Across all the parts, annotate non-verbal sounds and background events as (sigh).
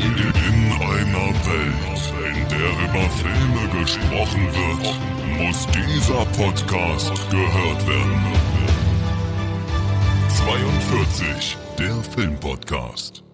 In einer Welt, in der über Filme gesprochen wird, muss dieser Podcast gehört werden. 42, der Filmpodcast.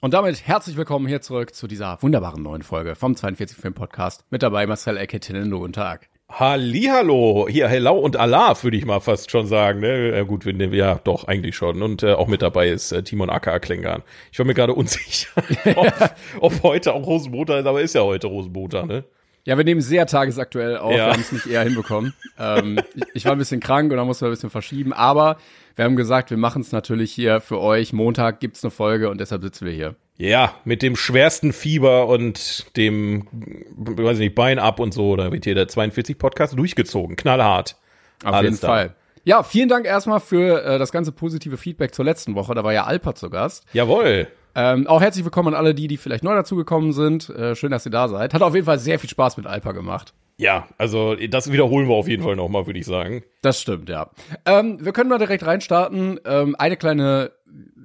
Und damit herzlich willkommen hier zurück zu dieser wunderbaren neuen Folge vom 42 Film Podcast. Mit dabei Marcel Ecketinendo. Guten Tag. Hallihallo, hier Hello und Allah, würde ich mal fast schon sagen. Ne? Ja, gut, wir nehmen ja doch eigentlich schon. Und äh, auch mit dabei ist äh, Timon Aka Klängern. Ich war mir gerade (laughs) unsicher, ob, (laughs) ob heute auch Rosenmontag ist, aber ist ja heute Rosenmontag, ne? Ja, wir nehmen sehr tagesaktuell auf. Ja. Wir haben es nicht eher hinbekommen. ähm, ich, ich war ein bisschen krank und da mussten wir ein bisschen verschieben. Aber wir haben gesagt, wir machen es natürlich hier für euch. Montag gibt's eine Folge und deshalb sitzen wir hier. Ja, mit dem schwersten Fieber und dem, weiß ich nicht, Bein ab und so, da wird hier der 42 Podcast durchgezogen. Knallhart. Auf Alles jeden da. Fall. Ja, vielen Dank erstmal für äh, das ganze positive Feedback zur letzten Woche. Da war ja Alpa zu Gast. Jawohl. Ähm, auch herzlich willkommen an alle die, die vielleicht neu dazugekommen sind. Äh, schön, dass ihr da seid. Hat auf jeden Fall sehr viel Spaß mit Alpa gemacht. Ja, also das wiederholen wir auf jeden Fall nochmal, würde ich sagen. Das stimmt, ja. Ähm, wir können mal direkt reinstarten. Ähm, eine kleine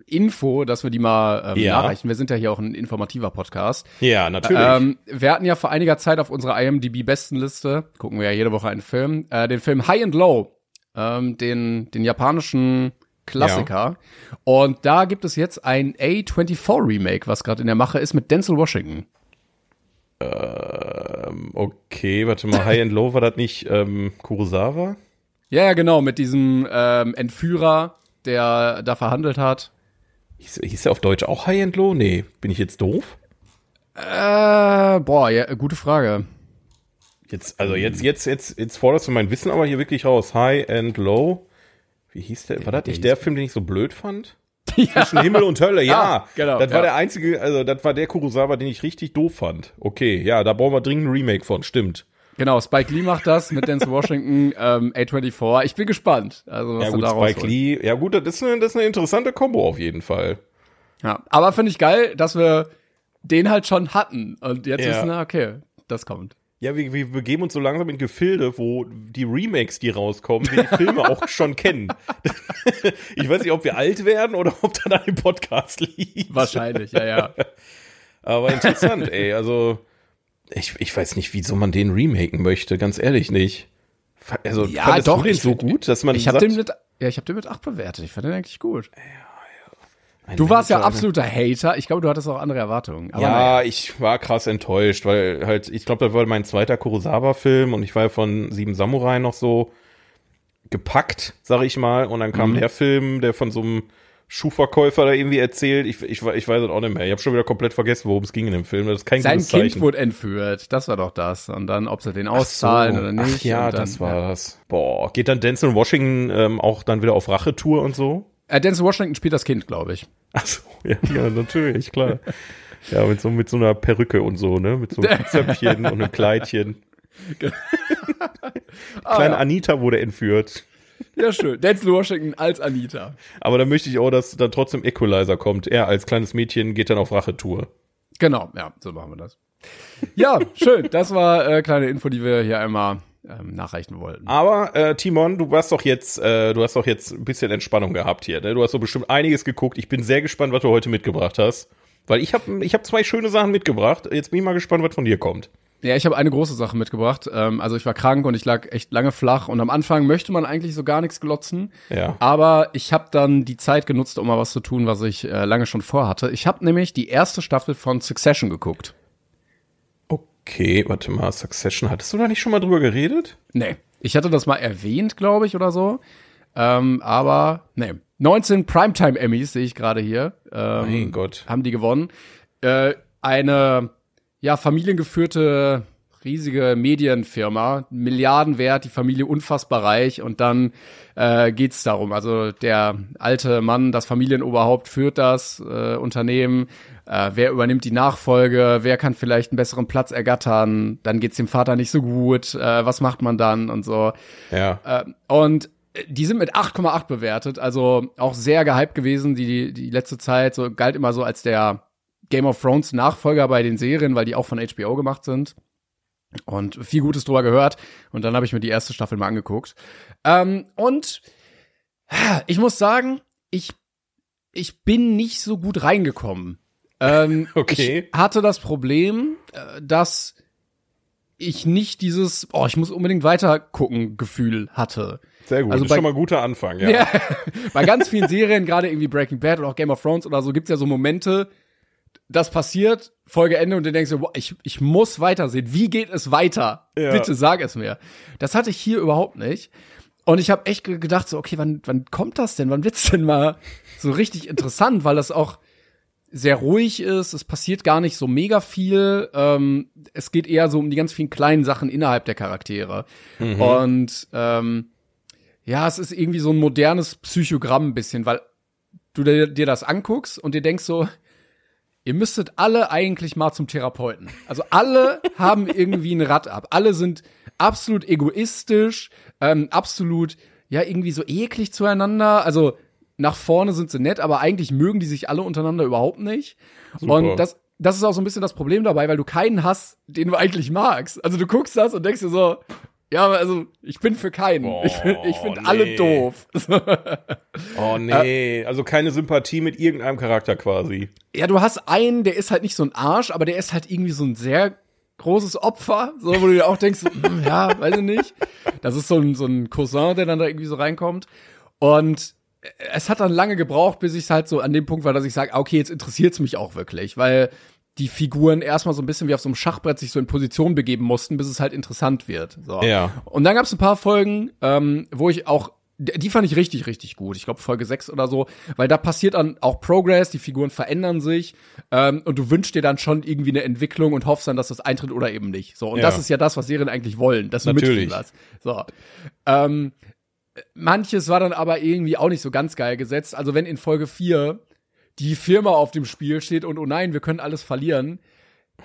Info, dass wir die mal ähm, Ja. nachreichen. Wir sind ja hier auch ein informativer Podcast. Ja, natürlich. Ähm, wir hatten ja vor einiger Zeit auf unserer IMDb-Bestenliste, gucken wir ja jede Woche einen Film, äh, den Film High and Low, ähm, den, den japanischen Klassiker. Und da gibt es jetzt ein A24-Remake, was gerade in der Mache ist, mit Denzel Washington. okay, warte mal, High and Low war das nicht ähm, Kurosawa? Ja, ja, genau, mit diesem ähm, Entführer, der da verhandelt hat. Hieß, hieß der auf Deutsch auch High and Low? Nee, bin ich jetzt doof? Äh, boah, ja, gute Frage. Jetzt, also jetzt, jetzt, jetzt, jetzt forderst du mein Wissen aber hier wirklich raus. High and Low. Wie hieß der? War das nicht der Film, den ich so blöd fand? (laughs) Zwischen Himmel und Hölle, (laughs) ja. Ah, genau, Das war ja. der einzige, also das war der Kurosawa, den ich richtig doof fand. Okay, ja, da brauchen wir dringend ein Remake von, stimmt. Genau, Spike Lee macht das mit Denzel Washington, (laughs) ähm, A24. Ich bin gespannt. Also, was Ja gut, da Spike rausholt. Lee. Ja gut, das ist eine, das ist eine interessante Kombo auf jeden Fall. Ja, aber finde ich geil, dass wir den halt schon hatten und jetzt Ja. wissen wir, okay, das kommt. Ja, wir, wir begeben uns so langsam in Gefilde, wo die Remakes, die rauskommen, wir die Filme auch (laughs) schon kennen. ich weiß nicht, ob wir alt werden oder ob an dem Podcast liegt. Wahrscheinlich, ja, ja. (laughs) Aber interessant, ey. Also, ich, ich weiß nicht, wieso man den remaken möchte, ganz ehrlich nicht. Also, Ja, doch, du den ich so gut, dass man Ich sagt, den mit, ja, ich habe den mit 8 bewertet. Ich fand den eigentlich gut. ein Du warst ja absoluter Hater. Ich glaube, du hattest auch andere Erwartungen. Ja, naja. ich war krass enttäuscht, weil halt, ich glaube, das war mein zweiter Kurosawa-Film und ich war ja von Sieben Samurai noch so gepackt, sag ich mal. Und dann kam Mhm. der Film, der von so einem Schuhverkäufer da irgendwie erzählt. Ich, ich, ich weiß es auch nicht mehr. Ich habe schon wieder komplett vergessen, worum es ging in dem Film. Das ist kein Sein gutes Kind Zeichen. wurde entführt. Das war doch das. Und dann, ob sie den auszahlen So. oder nicht. Ach ja, dann, das war's. Boah, geht dann Denzel Washington ähm, auch dann wieder auf Rachetour und so? Äh, Denzel Washington spielt das Kind, glaube ich. Ach so, (laughs) ja, ja natürlich, klar. Ja, mit so, mit so einer Perücke und so, ne? Mit so einem (laughs) Zöpfchen und einem Kleidchen. Kleine ja. Anita wurde entführt. Ja, schön. Denzel Washington als Anita. Aber da möchte ich auch, dass dann trotzdem Equalizer kommt. Er als kleines Mädchen geht dann auf Rachetour. Genau, ja, so machen wir das. Ja, schön. Das war äh, kleine Info, die wir hier einmal ähm, nachreichen wollten. Aber äh, Timon, du warst doch jetzt, äh, du hast doch jetzt ein bisschen Entspannung gehabt hier. Ne? Du hast so bestimmt einiges geguckt. Ich bin sehr gespannt, was du heute mitgebracht hast. Weil ich habe ich hab zwei schöne Sachen mitgebracht. Jetzt bin ich mal gespannt, was von dir kommt. Ja, ich habe eine große Sache mitgebracht. Ähm, also ich war krank und ich lag echt lange flach und am Anfang möchte man eigentlich so gar nichts glotzen. Ja. Aber ich habe dann die Zeit genutzt, um mal was zu tun, was ich äh, lange schon vorhatte. Ich habe nämlich die erste Staffel von Succession geguckt. Okay, warte mal, Succession, hattest du da nicht schon mal drüber geredet? Nee, ich hatte das mal erwähnt, glaube ich, oder so. Ähm, aber nee. 19 Primetime Emmys sehe ich gerade hier. Ähm, Mein Gott. haben die gewonnen. Äh, eine ja familiengeführte riesige Medienfirma, Milliardenwert, die Familie unfassbar reich und dann äh, geht's darum. Also der alte Mann, das Familienoberhaupt führt das äh, Unternehmen. Äh, wer übernimmt die Nachfolge? Wer kann vielleicht einen besseren Platz ergattern? Dann geht's dem Vater nicht so gut. Äh, was macht man dann und so? Ja. Äh, und die sind mit 8,8 bewertet, also auch sehr gehypt gewesen. Die, die letzte Zeit so galt immer so als der Game of Thrones Nachfolger bei den Serien, weil die auch von HBO gemacht sind. Und viel Gutes drüber gehört. Und dann habe ich mir die erste Staffel mal angeguckt. Ähm, und ich muss sagen, ich, ich bin nicht so gut reingekommen. Ähm, (laughs) Okay. Ich hatte das Problem, äh, dass ich nicht dieses, oh, ich muss unbedingt weiter gucken Gefühl hatte. Sehr gut. Also das bei- ist schon mal ein guter Anfang, ja. (laughs) Ja. Bei ganz vielen Serien, gerade irgendwie Breaking Bad oder auch Game of Thrones oder so, gibt's ja so Momente, das passiert, Folge Ende und du denkst so, boah, ich, ich muss weitersehen. Wie geht es weiter? Ja. Bitte sag es mir. Das hatte ich hier überhaupt nicht. Und ich habe echt ge- gedacht, so, okay, wann, wann kommt das denn? Wann wird's denn mal so richtig interessant? Weil das auch sehr ruhig ist, es passiert gar nicht so mega viel. Ähm, es geht eher so um die ganz vielen kleinen Sachen innerhalb der Charaktere. Und ähm, ja, es ist irgendwie so ein modernes Psychogramm ein bisschen, weil du dir, dir das anguckst und dir denkst so, ihr müsstet alle eigentlich mal zum Therapeuten. Also alle (laughs) haben irgendwie ein Rad ab. Alle sind absolut egoistisch, ähm, absolut, ja, irgendwie so eklig zueinander. Also nach vorne sind sie nett, aber eigentlich mögen die sich alle untereinander überhaupt nicht. Super. Und das, das ist auch so ein bisschen das Problem dabei, weil du keinen hast, den du eigentlich magst. Also du guckst das und denkst dir so, ja, also ich bin für keinen. Boah, ich finde ich find nee. alle doof. (laughs) Oh nee, also keine Sympathie mit irgendeinem Charakter quasi. Ja, du hast einen, der ist halt nicht so ein Arsch, aber der ist halt irgendwie so ein sehr großes Opfer, so wo du dir auch denkst, (laughs) hm, ja, weiß ich nicht. Das ist so ein, so ein Cousin, der dann da irgendwie so reinkommt. Und es hat dann lange gebraucht, bis ich halt so an dem Punkt war, dass ich sage, okay, jetzt interessiert's mich auch wirklich, weil die Figuren erstmal so ein bisschen wie auf so einem Schachbrett sich so in Position begeben mussten, bis es halt interessant wird. So. Ja. Und dann gab's ein paar Folgen, ähm, wo ich auch die fand ich richtig, richtig gut. Ich glaube Folge 6 oder so, weil da passiert dann auch Progress, die Figuren verändern sich ähm, und du wünschst dir dann schon irgendwie eine Entwicklung und hoffst dann, dass das eintritt oder eben nicht. So und Ja. das ist ja das, was Serien eigentlich wollen, dass du Natürlich. mitfieberst. So. Ähm, manches war dann aber irgendwie auch nicht so ganz geil gesetzt. Also wenn in Folge 4 die Firma auf dem Spiel steht und oh nein, wir können alles verlieren,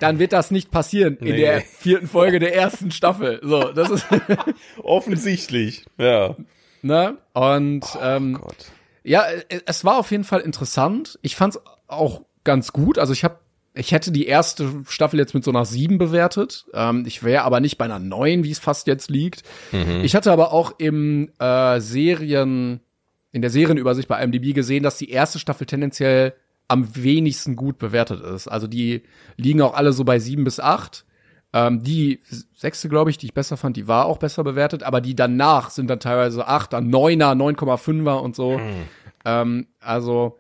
dann wird das nicht passieren in Nee. der vierten Folge der ersten Staffel. So, das ist (laughs) Offensichtlich. Ja. ne und ähm, Gott. ja, äh, es war auf jeden Fall interessant. Ich fand's auch ganz gut. Also ich habe ich hätte die erste Staffel jetzt mit so einer sieben bewertet. Ähm, ich wäre aber nicht bei einer neun, wie es fast jetzt liegt. Ich hatte aber auch im äh, Serien, in der Serienübersicht bei IMDb gesehen, dass die erste Staffel tendenziell am wenigsten gut bewertet ist. Also die liegen auch alle so bei sieben bis acht. Ähm, die sechste, glaube ich, die ich besser fand, die war auch besser bewertet, aber die danach sind dann teilweise acht, dann neuner, 9,5er und so. Ähm, also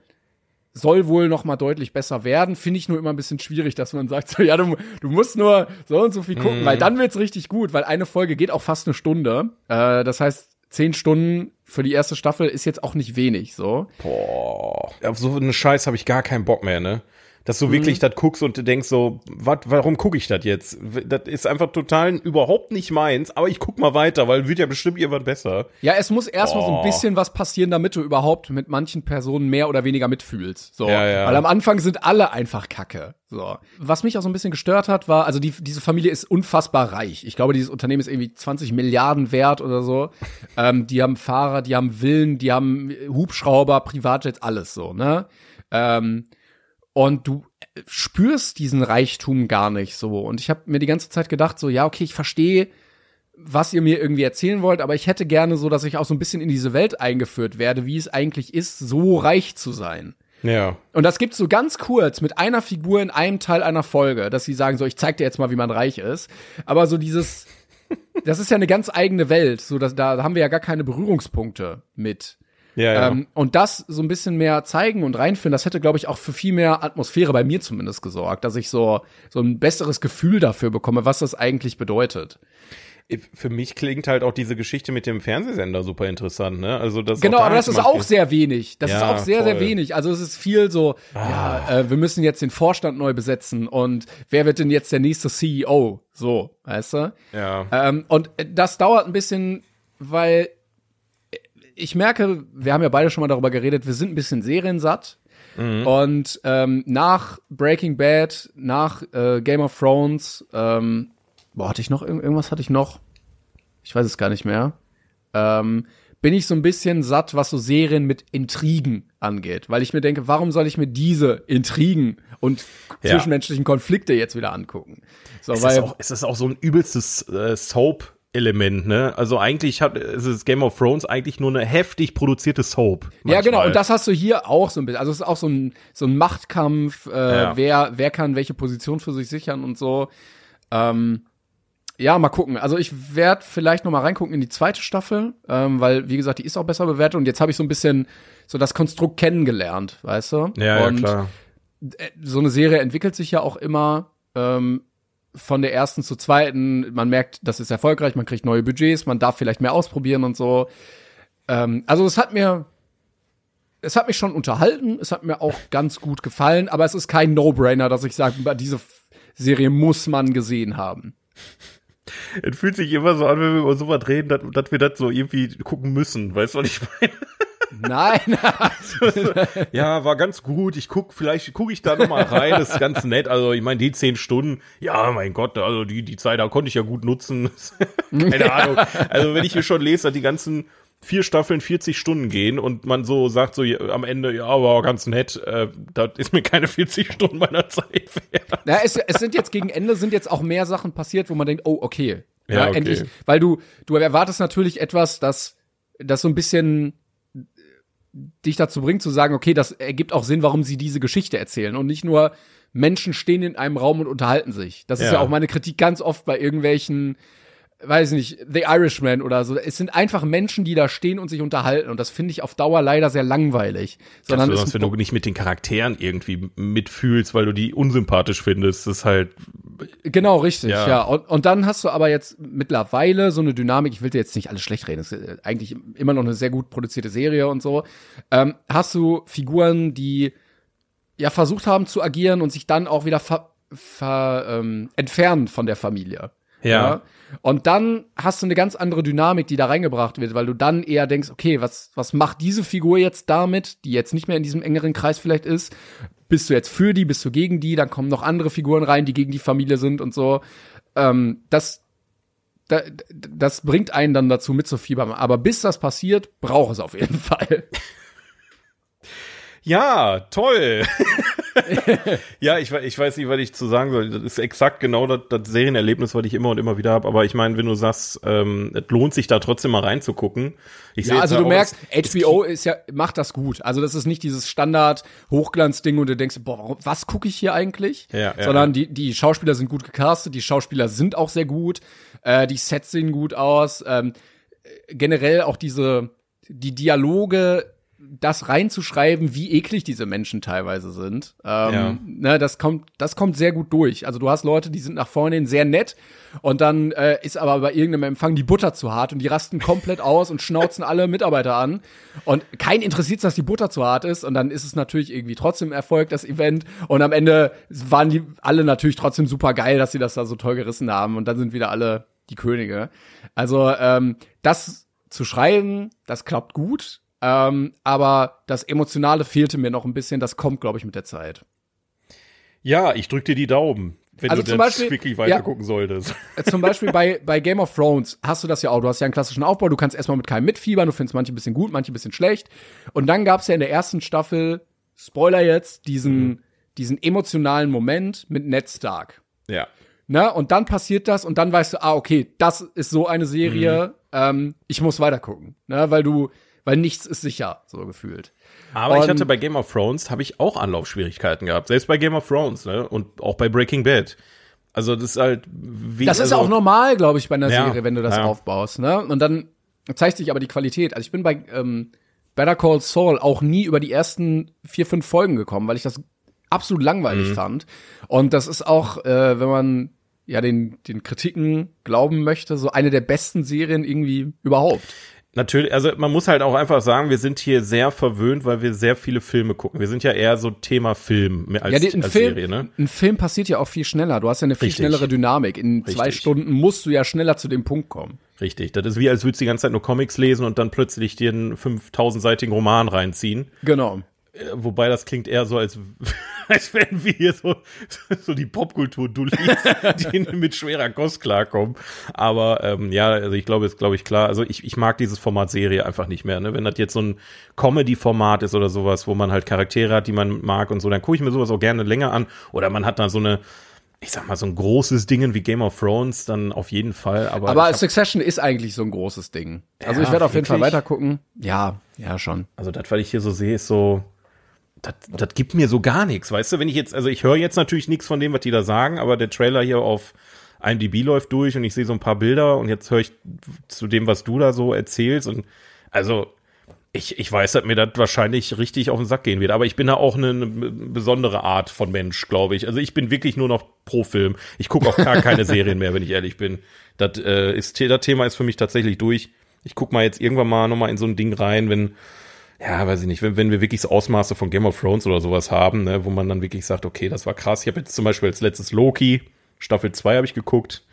soll wohl noch mal deutlich besser werden. Finde ich nur immer ein bisschen schwierig, dass man sagt, (laughs) so, ja, du, du musst nur so und so viel gucken, weil dann wird's richtig gut, weil eine Folge geht auch fast eine Stunde. Äh, das heißt, zehn Stunden für die erste Staffel ist jetzt auch nicht wenig, so. Boah. Auf so einen Scheiß habe ich gar keinen Bock mehr, ne? Dass du Mhm. wirklich das guckst und du denkst so, wat, warum gucke ich das jetzt? Das ist einfach total überhaupt nicht meins, aber ich guck mal weiter, weil wird ja bestimmt irgendwann besser. Ja, es muss erstmal so ein Oh. bisschen was passieren, damit du überhaupt mit manchen Personen mehr oder weniger mitfühlst. So. Ja, ja. Weil am Anfang sind alle einfach Kacke. So. Was mich auch so ein bisschen gestört hat, war, also die, diese Familie ist unfassbar reich. Ich glaube, dieses Unternehmen ist irgendwie 20 Milliarden wert oder so. (laughs) ähm, die haben Fahrer, die haben Villen, die haben Hubschrauber, Privatjets, alles so, ne? Ähm, und du spürst diesen Reichtum gar nicht so. Und ich habe mir die ganze Zeit gedacht, so, ja, okay, ich verstehe, was ihr mir irgendwie erzählen wollt, aber ich hätte gerne so, dass ich auch so ein bisschen in diese Welt eingeführt werde, wie es eigentlich ist, so reich zu sein. Ja. Und das gibt's so ganz kurz mit einer Figur in einem Teil einer Folge, dass sie sagen so, ich zeig dir jetzt mal, wie man reich ist. Aber so dieses, (laughs) das ist ja eine ganz eigene Welt, so dass da haben wir ja gar keine Berührungspunkte mit. Ja, ja. Ähm, und das so ein bisschen mehr zeigen und reinführen, das hätte, glaube ich, auch für viel mehr Atmosphäre bei mir zumindest gesorgt, dass ich so, so ein besseres Gefühl dafür bekomme, was das eigentlich bedeutet. Für mich klingt halt auch diese Geschichte mit dem Fernsehsender super interessant, ne? Also das Genau, da aber das ist auch sehr wenig. Das ist Ja, auch sehr, sehr voll. Ah. wenig. Also es ist viel so, ja, äh, wir müssen jetzt den Vorstand neu besetzen und wer wird denn jetzt der nächste CEO? So, weißt du? Ja. Ähm, und das dauert ein bisschen, weil ich merke, wir haben ja beide schon mal darüber geredet, wir sind ein bisschen seriensatt. Und ähm, nach Breaking Bad, nach äh, Game of Thrones, ähm, boah, hatte ich noch irgend- irgendwas hatte ich noch? Ich weiß es gar nicht mehr. Ähm, bin ich so ein bisschen satt, was so Serien mit Intrigen angeht, weil ich mir denke, warum soll ich mir diese Intrigen und Ja. zwischenmenschlichen Konflikte jetzt wieder angucken? So, Es weil ist, auch, es ist auch so ein übelstes äh, Soap Element, ne? Also eigentlich hat es ist Game of Thrones eigentlich nur eine heftig produzierte Soap. Manchmal. Ja, genau. Und das hast du hier auch so ein bisschen. Also es ist auch so ein so ein Machtkampf. Äh, Ja. Wer wer kann welche Position für sich sichern und so. Ähm, ja, mal gucken. Also ich werde vielleicht noch mal reingucken in die zweite Staffel, ähm, weil wie gesagt, die ist auch besser bewertet. Und jetzt habe ich so ein bisschen so das Konstrukt kennengelernt, weißt du? ja, ja, und klar. äh, so eine Serie entwickelt sich ja auch immer ähm, von der ersten zur zweiten. Man merkt, das ist erfolgreich, man kriegt neue Budgets, man darf vielleicht mehr ausprobieren und so. Ähm, also es hat mir, es hat mich schon unterhalten, es hat mir auch ganz gut gefallen, aber es ist kein No-Brainer, dass ich sage, diese Serie muss man gesehen haben. Es fühlt sich immer so an, wenn wir über sowas reden, dass, dass wir das so irgendwie gucken müssen. Weißt du, was ich meine? Nein, (laughs) Ja, war ganz gut. Ich guck, vielleicht gucke ich da noch mal rein. Das ist ganz nett. Also, ich meine, die zehn Stunden, ja, mein Gott, also die, die Zeit, da konnte ich ja gut nutzen. (laughs) Keine (laughs) Ahnung. Also, wenn ich hier schon lese, dass die ganzen vier Staffeln 40 Stunden gehen und man so sagt so ja, am Ende, ja, war ganz nett, äh, das ist mir keine 40 Stunden meiner Zeit wert. Na, es, es sind jetzt gegen Ende sind jetzt auch mehr Sachen passiert, wo man denkt, oh, okay. Ja, Ja, okay. endlich. Weil du, du erwartest natürlich etwas, das, das so ein bisschen dich dazu bringt zu sagen, okay, das ergibt auch Sinn, warum sie diese Geschichte erzählen und nicht nur Menschen stehen in einem Raum und unterhalten sich. Das ist Ja. ja auch meine Kritik ganz oft bei irgendwelchen, weiß nicht, The Irishman oder so. Es sind einfach Menschen, die da stehen und sich unterhalten und das finde ich auf Dauer leider sehr langweilig. Sondern Sondern es wenn du nicht mit den Charakteren irgendwie mitfühlst, weil du die unsympathisch findest, das ist halt, Genau, richtig, Ja. ja. Und, und dann hast du aber jetzt mittlerweile so eine Dynamik, ich will dir jetzt nicht alles schlecht reden, es ist äh, eigentlich immer noch eine sehr gut produzierte Serie und so. Ähm, hast du Figuren, die ja versucht haben zu agieren und sich dann auch wieder ver, ver, ähm, entfernen von der Familie. Ja. Und dann hast du eine ganz andere Dynamik, die da reingebracht wird, weil du dann eher denkst, okay, was, was macht diese Figur jetzt damit, die jetzt nicht mehr in diesem engeren Kreis vielleicht ist? Bist du jetzt für die, bist du gegen die? Dann kommen noch andere Figuren rein, die gegen die Familie sind und so. Ähm, das, da, das bringt einen dann dazu mitzufiebern. Aber bis das passiert, braucht es auf jeden (laughs) Fall. Ja, toll. (laughs) ja, ich, ich weiß nicht, was ich zu sagen soll. Das ist exakt genau das, das Serienerlebnis, was ich immer und immer wieder habe. Aber ich meine, wenn du sagst, ähm, es lohnt sich da trotzdem mal reinzugucken. Ich Ja, also du auch, merkst, HBO ist ja, macht das gut. Also das ist nicht dieses Standard-Hochglanz-Ding und du denkst, boah, warum- was gucke ich hier eigentlich? Ja, ja, Sondern die, die Schauspieler sind gut gecastet, die Schauspieler sind auch sehr gut, äh, die Sets sehen gut aus, ähm, äh, generell auch diese, die Dialoge, das reinzuschreiben, wie eklig diese Menschen teilweise sind. Ähm, Ja. ne, das kommt, das kommt sehr gut durch. Also du hast Leute, die sind nach vorne hin sehr nett und dann äh, ist aber bei irgendeinem Empfang die Butter zu hart und die rasten komplett aus und schnauzen alle Mitarbeiter an und kein interessiert, dass die Butter zu hart ist und dann ist es natürlich irgendwie trotzdem Erfolg das Event und am Ende waren die alle natürlich trotzdem super geil, dass sie das da so toll gerissen haben und dann sind wieder alle die Könige. Also ähm, das zu schreiben, das klappt gut. Ähm, aber das Emotionale fehlte mir noch ein bisschen. Das kommt, glaube ich, mit der Zeit. ja, ich drück dir die Daumen, wenn Also du zum das Beispiel- wirklich ja. weiter gucken solltest. Äh, Zum Beispiel bei, bei Game of Thrones hast du das ja auch. Du hast ja einen klassischen Aufbau. Du kannst erstmal mit keinem mitfiebern. Du findest manche ein bisschen gut, manche ein bisschen schlecht. Und dann gab es ja in der ersten Staffel, Spoiler jetzt, diesen, diesen emotionalen Moment mit Ned Stark. Ja. Ne? Und dann passiert das und dann weißt du, ah, okay, das ist so eine Serie, ähm, ich muss weitergucken. Ne? Weil du, weil nichts ist sicher, so gefühlt. Aber ich Und- hatte bei Game of Thrones, habe ich auch Anlaufschwierigkeiten gehabt. Selbst bei Game of Thrones, ne? Und auch bei Breaking Bad. Also das ist halt wie Das ist also, auch normal, glaube ich, bei einer Ja, Serie, wenn du das ja. aufbaust. Ne? Und dann zeigt sich aber die Qualität. Also ich bin bei ähm, Better Call Saul auch nie über die ersten vier, fünf Folgen gekommen, weil ich das absolut Mhm. langweilig fand. Und das ist auch, äh, wenn man ja den, den Kritiken glauben möchte, so eine der besten Serien irgendwie überhaupt. Natürlich, also man muss halt auch einfach sagen, wir sind hier sehr verwöhnt, weil wir sehr viele Filme gucken. Wir sind ja eher so Thema Film mehr als, Ja, die, ein, als Film, Serie, ne? ein Film passiert ja auch viel schneller. Du hast ja eine viel Richtig. schnellere Dynamik. In zwei Richtig. Stunden musst du ja schneller zu dem Punkt kommen. Richtig. Das ist wie, als würdest du die ganze Zeit nur Comics lesen und dann plötzlich dir einen 5000-seitigen Roman reinziehen. Genau. Äh, Wobei das klingt eher so, als, (laughs) als wenn wir hier so, (laughs) so die Popkultur-Dullis, (laughs) die mit schwerer Kost klarkommen. Aber ähm, ja, also ich glaube, ist glaube ich klar. Also ich, ich mag dieses Format Serie einfach nicht mehr. Ne? Wenn das jetzt so ein Comedy-Format ist oder sowas, wo man halt Charaktere hat, die man mag und so, dann gucke ich mir sowas auch gerne länger an. Oder man hat da so eine ich sag mal, so ein großes Ding wie Game of Thrones dann auf jeden Fall. Aber, Aber Succession ist eigentlich so ein großes Ding. Also Ja, ich werde auf jeden Fall wirklich? weiter gucken. Ja, ja schon. also das, was ich hier so sehe, ist so, das, das gibt mir so gar nichts, weißt du? Wenn ich jetzt, also ich höre jetzt natürlich nichts von dem, was die da sagen, aber der Trailer hier auf IMDb läuft durch und ich sehe so ein paar Bilder und jetzt höre ich zu dem, was du da so erzählst und also ich, ich weiß, dass mir das wahrscheinlich richtig auf den Sack gehen wird, aber ich bin da auch eine, eine besondere Art von Mensch, glaube ich. Also ich bin wirklich nur noch pro Film. Ich gucke auch gar (laughs) keine Serien mehr, wenn ich ehrlich bin. Das, äh, ist, das Thema ist für mich tatsächlich durch. Ich guck mal jetzt irgendwann mal nochmal in so ein Ding rein, wenn, ja, weiß ich nicht, wenn, wenn wir wirklich so Ausmaße von Game of Thrones oder sowas haben, ne, wo man dann wirklich sagt, okay, das war krass. Ich habe jetzt zum Beispiel als letztes Loki, Staffel 2 habe ich geguckt.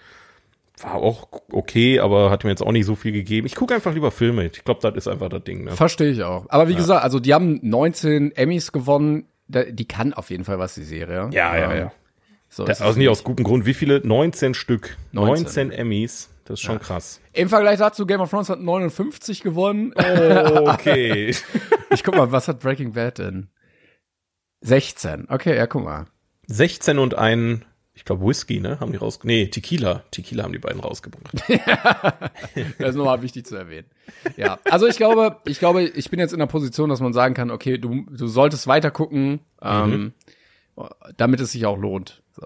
War auch okay, aber hat mir jetzt auch nicht so viel gegeben. Ich gucke einfach lieber Filme. Ich glaube, das ist einfach das Ding. Ne? Verstehe ich auch. Aber wie gesagt, also die haben 19 Emmys gewonnen. Die kann auf jeden Fall was, die Serie. Ja, ja. Aber So Das ist es also nicht aus gutem Grund. Wie viele? 19 Stück. 19. 19, Emmys. Das ist schon krass. Im Vergleich dazu, Game of Thrones hat 59 gewonnen. (laughs) Okay. (laughs) Ich guck mal, was hat Breaking Bad denn? 16. Okay, ja, guck mal. 16 und ein, ich glaube, Whisky, ne? Haben die raus. Nee, Tequila. Tequila haben die beiden rausgebracht. (laughs) Das ist nochmal wichtig zu erwähnen. Ja, also ich glaube, ich glaube, ich bin jetzt in der Position, dass man sagen kann, okay, du, du solltest weiter gucken, ähm, damit es sich auch lohnt. So.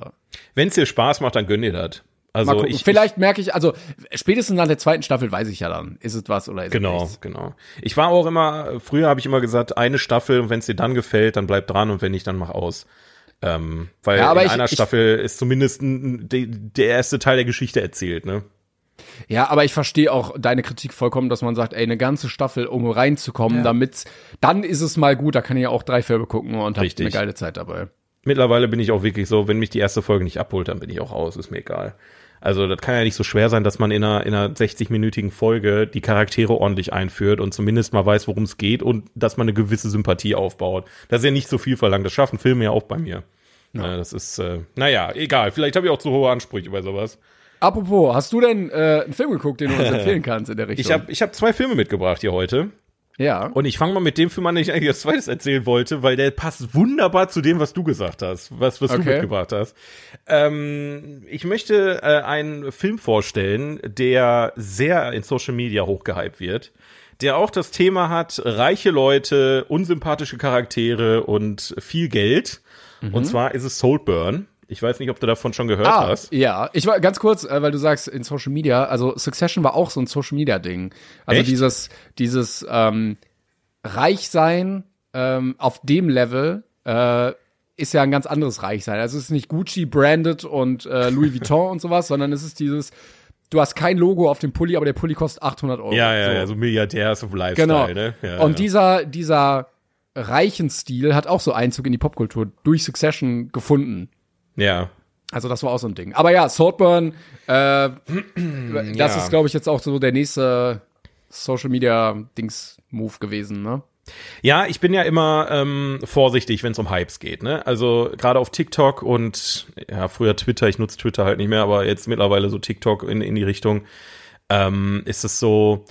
Wenn es dir Spaß macht, dann gönn dir das. Mal Also gucken. ich, Vielleicht merke ich, also spätestens nach der zweiten Staffel weiß ich ja dann, ist es was oder ist Genau, es nichts. genau. Ich war auch immer, früher habe ich immer gesagt, eine Staffel und wenn es dir dann gefällt, dann bleib dran und wenn nicht, dann mach aus. Ähm, weil Ja, aber in ich- einer ich- Staffel ist zumindest ein, de, der erste Teil der Geschichte erzählt, ne? Ja, aber ich verstehe auch deine Kritik vollkommen, dass man sagt, ey, eine ganze Staffel, um reinzukommen, damit, dann ist es mal gut, da kann ich ja auch drei Filme gucken und habe eine geile Zeit dabei. Mittlerweile bin ich auch wirklich so, wenn mich die erste Folge nicht abholt, dann bin ich auch aus, ist mir egal. Also das kann ja nicht so schwer sein, dass man in einer, in einer 60-minütigen Folge die Charaktere ordentlich einführt und zumindest mal weiß, worum es geht und dass man eine gewisse Sympathie aufbaut. Das ist ja nicht so viel verlangt. Das schaffen Filme ja auch bei mir. Ja. das ist, äh, naja, egal. Vielleicht habe ich auch zu hohe Ansprüche bei sowas. Apropos, hast du denn äh, einen Film geguckt, den du uns (laughs) empfehlen kannst in der Richtung? Ich habe ich hab zwei Filme mitgebracht hier heute. Ja. Und ich fange mal mit dem Film an, den ich eigentlich als zweites erzählen wollte, weil der passt wunderbar zu dem, was du gesagt hast, was, was du Okay. mitgebracht hast. Ähm, ich möchte äh, einen Film vorstellen, der sehr in Social Media hochgehypt wird, der auch das Thema hat, reiche Leute, unsympathische Charaktere und viel Geld. Und zwar ist es Soulburn. Ich weiß nicht, ob du davon schon gehört Ah, hast. ja. Ich war ganz kurz, äh, weil du sagst in Social Media, also Succession war auch so ein Social Media Ding. Also Echt? dieses, dieses ähm, Reichsein ähm, auf dem Level äh, ist ja ein ganz anderes Reichsein. Also es ist nicht Gucci branded und äh, Louis Vuitton und sowas, sondern es ist dieses, du hast kein Logo auf dem Pulli, aber der Pulli kostet 800 Euro. Ja, ja, so. ja, so Milliardärs of Lifestyle, Genau. ne? Ja, und ja. dieser, dieser reichen Stil hat auch so Einzug in die Popkultur durch Succession gefunden. Ja. Also das war auch so ein Ding. Aber ja, Saltburn, äh, (clears throat) das Ja. ist, glaube ich, jetzt auch so der nächste Social Media Dings Move gewesen, ne? Ja, ich bin ja immer ähm, vorsichtig, wenn es um Hypes geht. Ne? Also gerade auf TikTok und ja, früher Twitter, ich nutze Twitter halt nicht mehr, aber jetzt mittlerweile so TikTok in, in die Richtung, ähm, ist es so,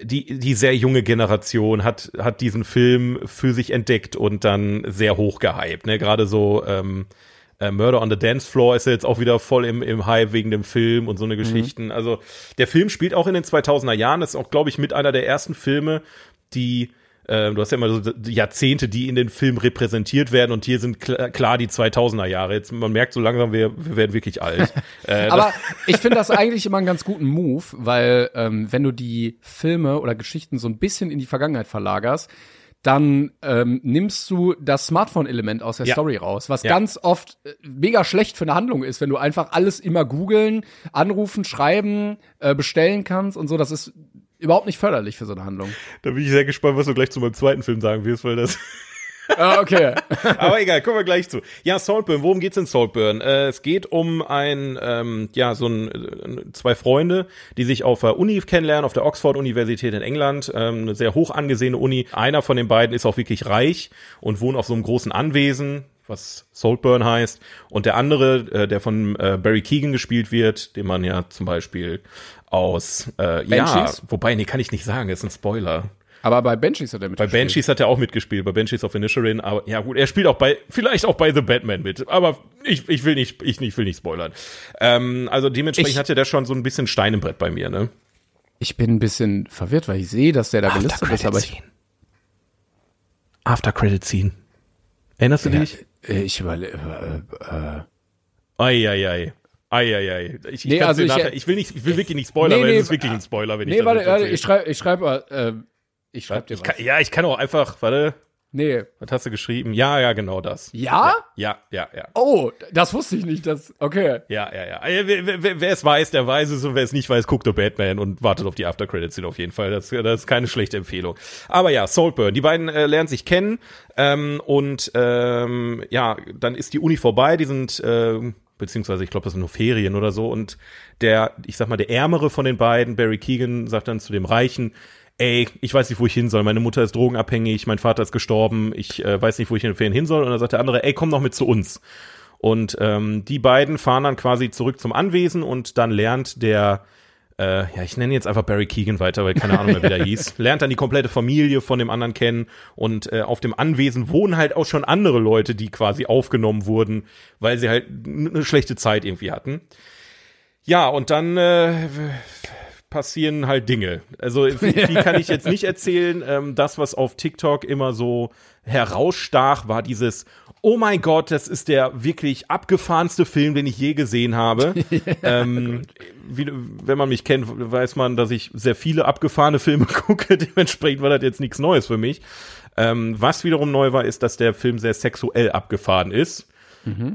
die, die sehr junge Generation hat, hat diesen Film für sich entdeckt und dann sehr hoch gehypt. Ne? Gerade so ähm, äh, Murder on the Dance Floor ist ja jetzt auch wieder voll im, im Hype wegen dem Film und so eine Geschichten. Also der Film spielt auch in den 2000er Jahren. Das ist auch, glaube ich, mit einer der ersten Filme, die äh, du hast ja immer so Jahrzehnte, die in den Film repräsentiert werden und hier sind kl klar die 2000er Jahre. Jetzt man merkt so langsam, wir, wir werden wirklich alt. (laughs) äh, Aber ich finde das eigentlich immer einen ganz guten Move, weil ähm, wenn du die Filme oder Geschichten so ein bisschen in die Vergangenheit verlagerst, dann ähm, nimmst du das Smartphone-Element aus der Ja. Story raus, was Ja. ganz oft äh, mega schlecht für eine Handlung ist, wenn du einfach alles immer googeln, anrufen, schreiben, äh, bestellen kannst und so. Das ist überhaupt nicht förderlich für so eine Handlung. da bin ich sehr gespannt, was du gleich zu meinem zweiten Film sagen wirst, weil das ah, okay. (laughs) Aber egal, kommen wir gleich zu. Ja, Saltburn, worum geht's in Saltburn? Äh, es geht um ein, ähm, ja, so ein, äh, zwei Freunde, die sich auf der Uni kennenlernen, auf der Oxford-Universität in England, ähm, eine sehr hoch angesehene Uni. Einer von den beiden ist auch wirklich reich und wohnt auf so einem großen Anwesen, was Saltburn heißt. Und der andere, äh, der von äh, Barry Keegan gespielt wird, den man ja zum Beispiel aus, äh, ja, Banshees? wobei, nee, kann ich nicht sagen, ist ein Spoiler. Aber bei Banshees hat er Bei mitgespielt. Banshees hat er auch mitgespielt, bei Banshees of Inisherin, aber ja gut, er spielt auch bei, vielleicht auch bei The Batman mit, aber ich, ich will nicht, ich, ich will nicht spoilern. Ähm, also dementsprechend Ich- hatte der schon so ein bisschen Stein im Brett bei mir, ne? Ich bin ein bisschen verwirrt, weil ich sehe, dass der da gelistet ist, aber ich, Scene. After Credit Scene. Erinnerst du dich? äh, ich überlege, äh, äh, Eieiei. Eieiei. Ich, ich, Nee, also ich- nachher, ich will nicht, ich will wirklich nicht spoilern, Nee, weil nee, es ist wirklich ein Spoiler, wenn ich nee, das warte, warte, ich schreibe, ich schreibe, äh, ich schreibe dir was. kann, ja, ich kann auch einfach, warte, Nee. was hast du geschrieben? Ja, ja, genau das. Ja? Ja, ja, ja. Oh, das wusste ich nicht, das, okay. Ja, ja, ja. Äh, Wer, wer, wer es weiß, der weiß es und wer es nicht weiß, guckt auf Batman und wartet auf die After Credits Scene auf jeden Fall. Das, das ist keine schlechte Empfehlung. Aber ja, Saltburn. Die beiden äh, lernen sich kennen ähm, und ähm, ja, dann ist die Uni vorbei. Die sind ähm, beziehungsweise ich glaube, das sind nur Ferien oder so. Und der, ich sag mal, der Ärmere von den beiden, Barry Keegan, sagt dann zu dem Reichen, ey, ich weiß nicht, wo ich hin soll. Meine Mutter ist drogenabhängig, mein Vater ist gestorben, ich äh, weiß nicht, wo ich in den Ferien hin soll. Und dann sagt der andere, ey, komm noch mit zu uns. Und ähm, die beiden fahren dann quasi zurück zum Anwesen und dann lernt der, äh, ja, ich nenne jetzt einfach Barry Keegan weiter, weil keine Ahnung mehr, wie der (laughs) hieß, lernt dann die komplette Familie von dem anderen kennen und äh, auf dem Anwesen wohnen halt auch schon andere Leute, die quasi aufgenommen wurden, weil sie halt eine schlechte Zeit irgendwie hatten. Ja, und dann äh, passieren halt Dinge. Also (laughs) viel kann ich jetzt nicht erzählen. Ähm, das, was auf TikTok immer so herausstach, war dieses Oh mein Gott, das ist der wirklich abgefahrenste Film, den ich je gesehen habe. (laughs) ähm, wie, wenn man mich kennt, weiß man, dass ich sehr viele abgefahrene Filme (laughs) gucke. Dementsprechend war das jetzt nichts Neues für mich. Ähm, was wiederum neu war, ist, dass der Film sehr sexuell abgefahren ist.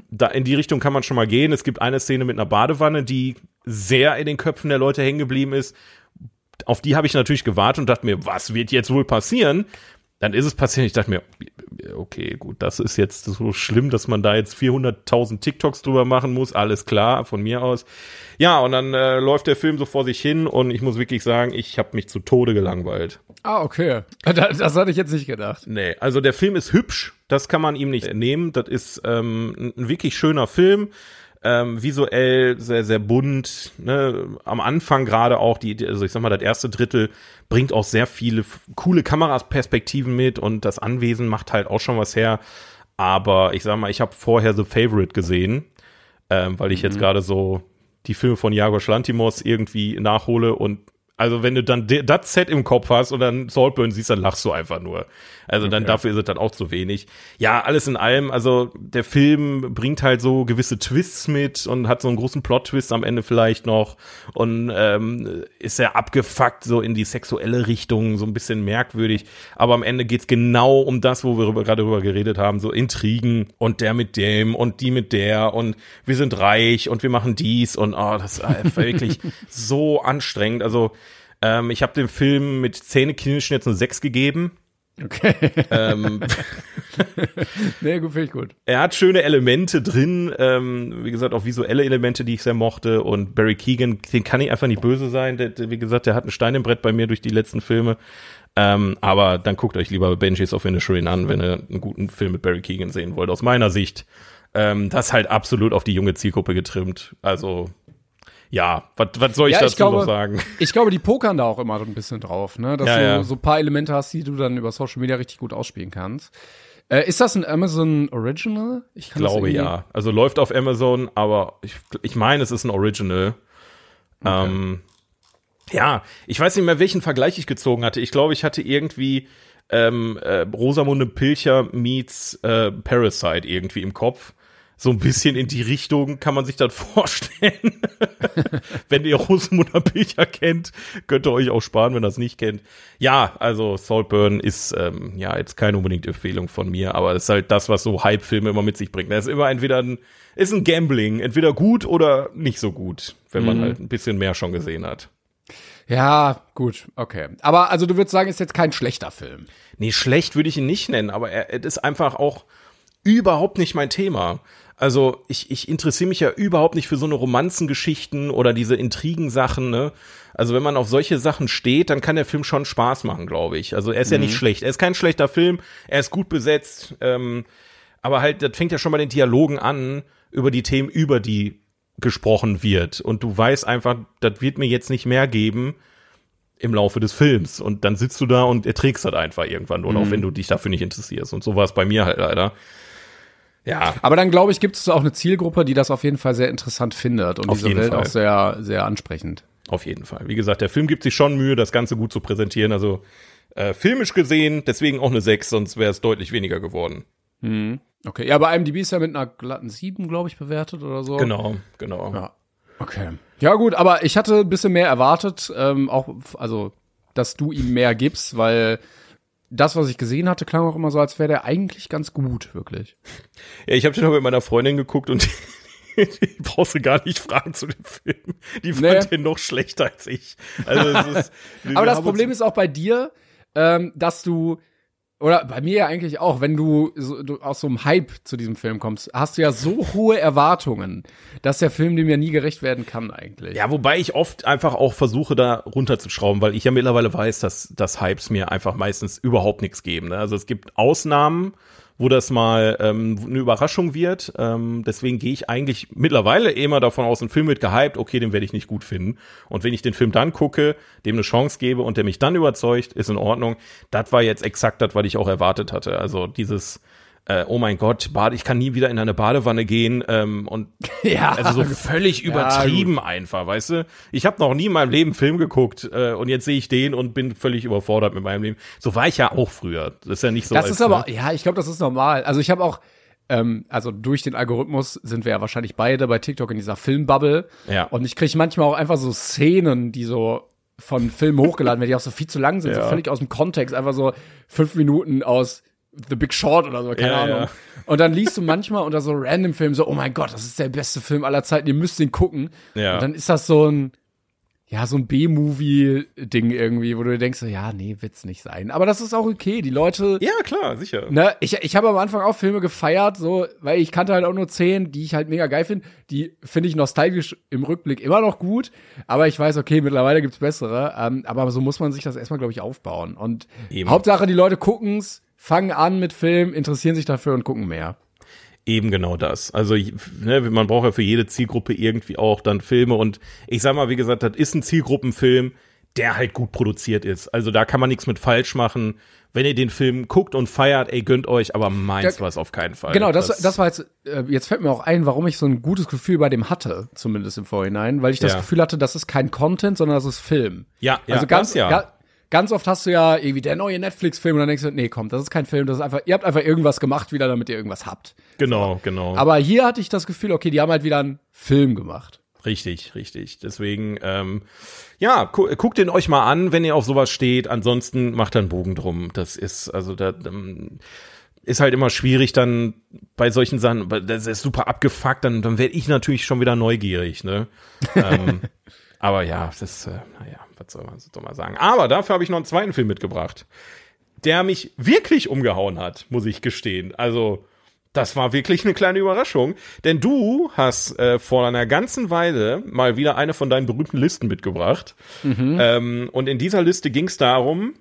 Da in die Richtung kann man schon mal gehen. Es gibt eine Szene mit einer Badewanne, die sehr in den Köpfen der Leute hängen geblieben ist. Auf die habe ich natürlich gewartet und dachte mir, was wird jetzt wohl passieren? Dann ist es passiert. Ich dachte mir, okay, gut, das ist jetzt so schlimm, dass man da jetzt 400.000 TikToks drüber machen muss. Alles klar, von mir aus. Ja, und dann äh, läuft der Film so vor sich hin und ich muss wirklich sagen, ich habe mich zu Tode gelangweilt. Ah, okay. (laughs) Das, das hatte ich jetzt nicht gedacht. Nee, also der Film ist hübsch, das kann man ihm nicht nehmen. Das ist ähm, ein- ein wirklich schöner Film. Ähm, visuell sehr, sehr bunt. Ne? Am Anfang gerade auch, die, also ich sag mal, das erste Drittel bringt auch sehr viele coole Kameraperspektiven mit und das Anwesen macht halt auch schon was her. Aber ich sag mal, ich habe vorher The Favorite gesehen, ähm, weil ich jetzt gerade so die Filme von Jagos Lantimos irgendwie nachhole und also wenn du dann das Set im Kopf hast und dann Saltburn siehst, dann lachst du einfach nur. Also dann dafür ist es dann auch zu wenig. Ja, alles in allem, also der Film bringt halt so gewisse Twists mit und hat so einen großen Plot-Twist am Ende vielleicht noch und ähm, ist sehr abgefuckt so in die sexuelle Richtung, so ein bisschen merkwürdig. Aber am Ende geht's genau um das, wo wir gerade drüber geredet haben, so Intrigen und der mit dem und die mit der und wir sind reich und wir machen dies und oh, das ist einfach wirklich (laughs) so anstrengend. Also ähm, ich habe dem Film mit Zähneknirschen jetzt eine 6 gegeben. Okay. Ähm, (laughs) nee, gut, finde ich gut. er hat schöne Elemente drin, ähm, wie gesagt, auch visuelle Elemente, die ich sehr mochte. Und Barry Keegan, den kann ich einfach nicht böse sein. Der, der, wie gesagt, der hat einen Stein im Brett bei mir durch die letzten Filme. Ähm, aber dann guckt euch lieber Benji's of Inisherin an, wenn ihr einen guten Film mit Barry Keegan sehen wollt. Aus meiner Sicht. Ähm, das halt absolut auf die junge Zielgruppe getrimmt. Also, ja, was soll ich Ja, dazu ich glaube, noch sagen? ich glaube, die pokern da auch immer so ein bisschen drauf, ne? Dass Ja, du ja. so ein paar Elemente hast, die du dann über Social Media richtig gut ausspielen kannst. Äh, ist das ein Amazon Original? Ich glaube ja. Also läuft auf Amazon, aber ich, ich meine, es ist ein Original. Ähm, ja, ich weiß nicht mehr, welchen Vergleich ich gezogen hatte. Ich glaube, ich hatte irgendwie ähm, äh, Rosamunde Pilcher meets äh, Parasite irgendwie im Kopf. So ein bisschen in die Richtung kann man sich das vorstellen. (laughs) wenn ihr Rosamunde Pilcher kennt, könnt ihr euch auch sparen, wenn ihr das nicht kennt. Ja, also Saltburn ist ähm, ja jetzt keine unbedingt Empfehlung von mir, aber es ist halt das, was so Hype-Filme immer mit sich bringen. Das ist immer entweder ein, ist ein Gambling, entweder gut oder nicht so gut, wenn man halt ein bisschen mehr schon gesehen hat. Ja, gut, okay. Aber also du würdest sagen, ist jetzt kein schlechter Film. Nee, schlecht würde ich ihn nicht nennen, aber er, er ist einfach auch überhaupt nicht mein Thema. Also ich, ich interessiere mich ja überhaupt nicht für so eine Romanzengeschichten oder diese Intrigensachen, ne? Also wenn man auf solche Sachen steht, dann kann der Film schon Spaß machen, glaube ich. Also er ist ja nicht schlecht. Er ist kein schlechter Film, er ist gut besetzt, ähm, aber halt, das fängt ja schon bei den Dialogen an, über die Themen, über die gesprochen wird. Und du weißt einfach, das wird mir jetzt nicht mehr geben im Laufe des Films. Und dann sitzt du da und erträgst das einfach irgendwann nur noch, wenn du dich dafür nicht interessierst. Und so war es bei mir halt leider. Ja. Aber dann glaube ich, gibt es auch eine Zielgruppe, die das auf jeden Fall sehr interessant findet und Auf diese Welt Fall. auch sehr, sehr ansprechend. Auf jeden Fall. Wie gesagt, der Film gibt sich schon Mühe, das Ganze gut zu präsentieren. Also äh, filmisch gesehen, deswegen auch eine 6, sonst wäre es deutlich weniger geworden. Okay, ja, bei IMDb ist er mit einer glatten 7, glaube ich, bewertet oder so. Genau, genau. Ja. Okay. Ja, gut, aber ich hatte ein bisschen mehr erwartet, ähm, auch, also, dass du ihm mehr gibst, weil das, was ich gesehen hatte, klang auch immer so, als wäre der eigentlich ganz gut, wirklich. Ja, ich habe den auch mit meiner Freundin geguckt und (laughs) die brauchst du gar nicht fragen zu dem Film. Die fand Nee. den noch schlechter als ich. Also (laughs) ist, Aber das Problem ist auch bei dir, ähm, dass du oder bei mir ja eigentlich auch, wenn du, so, du aus so einem Hype zu diesem Film kommst, hast du ja so hohe Erwartungen, dass der Film dem ja nie gerecht werden kann eigentlich. Ja, wobei ich oft einfach auch versuche, da runterzuschrauben, weil ich ja mittlerweile weiß, dass, dass Hypes mir einfach meistens überhaupt nichts geben. Ne? Also es gibt Ausnahmen, wo das mal ähm, eine Überraschung wird. Ähm, deswegen gehe ich eigentlich mittlerweile immer davon aus, ein Film wird gehypt, okay, den werde ich nicht gut finden. Und wenn ich den Film dann gucke, dem eine Chance gebe und der mich dann überzeugt, ist in Ordnung. Das war jetzt exakt das, was ich auch erwartet hatte. Also dieses äh, oh mein Gott, Bade, ich kann nie wieder in eine Badewanne gehen ähm, und (laughs) Ja. also so völlig übertrieben einfach, weißt du? Ich habe noch nie in meinem Leben Film geguckt äh, und jetzt sehe ich den und bin völlig überfordert mit meinem Leben. So war ich ja auch früher. Das ist ja nicht so. Das als, ist aber, ne? ja, ich glaube, das ist normal. Also ich habe auch, ähm, also durch den Algorithmus sind wir ja wahrscheinlich beide bei TikTok in dieser Filmbubble. Ja. Und ich kriege manchmal auch einfach so Szenen, die so von Filmen hochgeladen werden, die auch so viel zu lang sind, so Ja. völlig aus dem Kontext, einfach so fünf Minuten aus The Big Short oder so, keine Ja, Ahnung. ja. Und dann liest du manchmal unter so random Filmen so, oh mein Gott, das ist der beste Film aller Zeiten, ihr müsst den gucken. Ja. Und dann ist das so ein, ja, so ein B-Movie-Ding irgendwie, wo du dir denkst, so, ja, nee, wird's nicht sein. Aber das ist auch okay. Die Leute, ja, klar, sicher. Ne, ich, ich habe am Anfang auch Filme gefeiert, so, weil ich kannte halt auch nur zehn, die ich halt mega geil finde. Die finde ich nostalgisch im Rückblick immer noch gut, aber ich weiß, okay, mittlerweile gibt's bessere. Ähm, aber so muss man sich das erstmal, glaube ich, aufbauen. Und Eben. Hauptsache, die Leute gucken's, fangen an mit Film, interessieren sich dafür und gucken mehr. Eben genau das. Also ne, man braucht ja für jede Zielgruppe irgendwie auch dann Filme und ich sag mal, wie gesagt, das ist ein Zielgruppenfilm, der halt gut produziert ist. Also da kann man nichts mit falsch machen. Wenn ihr den Film guckt und feiert, ey, gönnt euch, aber meins Ja, war es auf keinen Fall. Genau, das, das, war jetzt, äh, jetzt fällt mir auch ein, warum ich so ein gutes Gefühl bei dem hatte, zumindest im Vorhinein, weil ich das Ja. Gefühl hatte, das ist kein Content, sondern das ist Film. Ja, ja, also ganz, das ja. Ga- ganz oft hast du ja irgendwie der neue Netflix-Film und dann denkst du, nee, komm, das ist kein Film, das ist einfach, ihr habt einfach irgendwas gemacht wieder, damit ihr irgendwas habt. Genau, genau. Aber hier hatte ich das Gefühl, okay, die haben halt wieder einen Film gemacht. Richtig, richtig. Deswegen, ähm, ja, gu guckt den euch mal an, wenn ihr auf sowas steht. Ansonsten macht dann Bogen drum. Das ist, also da ähm, ist halt immer schwierig dann bei solchen Sachen, das ist super abgefuckt, dann, dann werde ich natürlich schon wieder neugierig, ne? (laughs) ähm, aber ja, das, äh, naja, was soll man so mal sagen. Aber dafür habe ich noch einen zweiten Film mitgebracht, der mich wirklich umgehauen hat, muss ich gestehen. Also, das war wirklich eine kleine Überraschung, denn du hast äh, vor einer ganzen Weile mal wieder eine von deinen berühmten Listen mitgebracht. Ähm, und in dieser Liste ging es darum,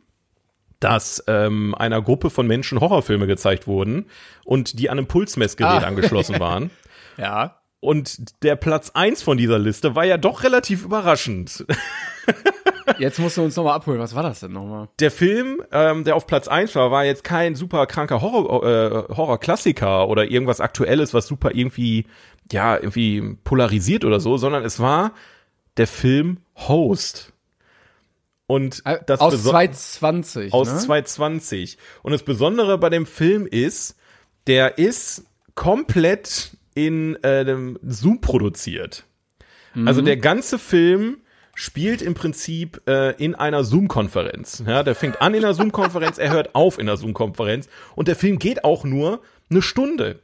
dass ähm, einer Gruppe von Menschen Horrorfilme gezeigt wurden und die an einem Pulsmessgerät Ah. angeschlossen (laughs) waren. Ja. Und der Platz eins von dieser Liste war ja doch relativ überraschend. (laughs) Jetzt musst du uns nochmal abholen. Was war das denn nochmal? Der Film, ähm, der auf Platz eins war, war jetzt kein super kranker Horror, äh, Horrorklassiker oder irgendwas Aktuelles, was super irgendwie, ja, irgendwie polarisiert oder so, sondern es war der Film Host. Und das Äh, Aus beso- 2020. aus ne? 2020. Und das Besondere bei dem Film ist, der ist komplett in äh, dem Zoom produziert. Also der ganze Film spielt im Prinzip äh, in einer Zoom-Konferenz. Ja, der fängt an in einer Zoom-Konferenz, er hört auf in einer Zoom-Konferenz und der Film geht auch nur eine Stunde.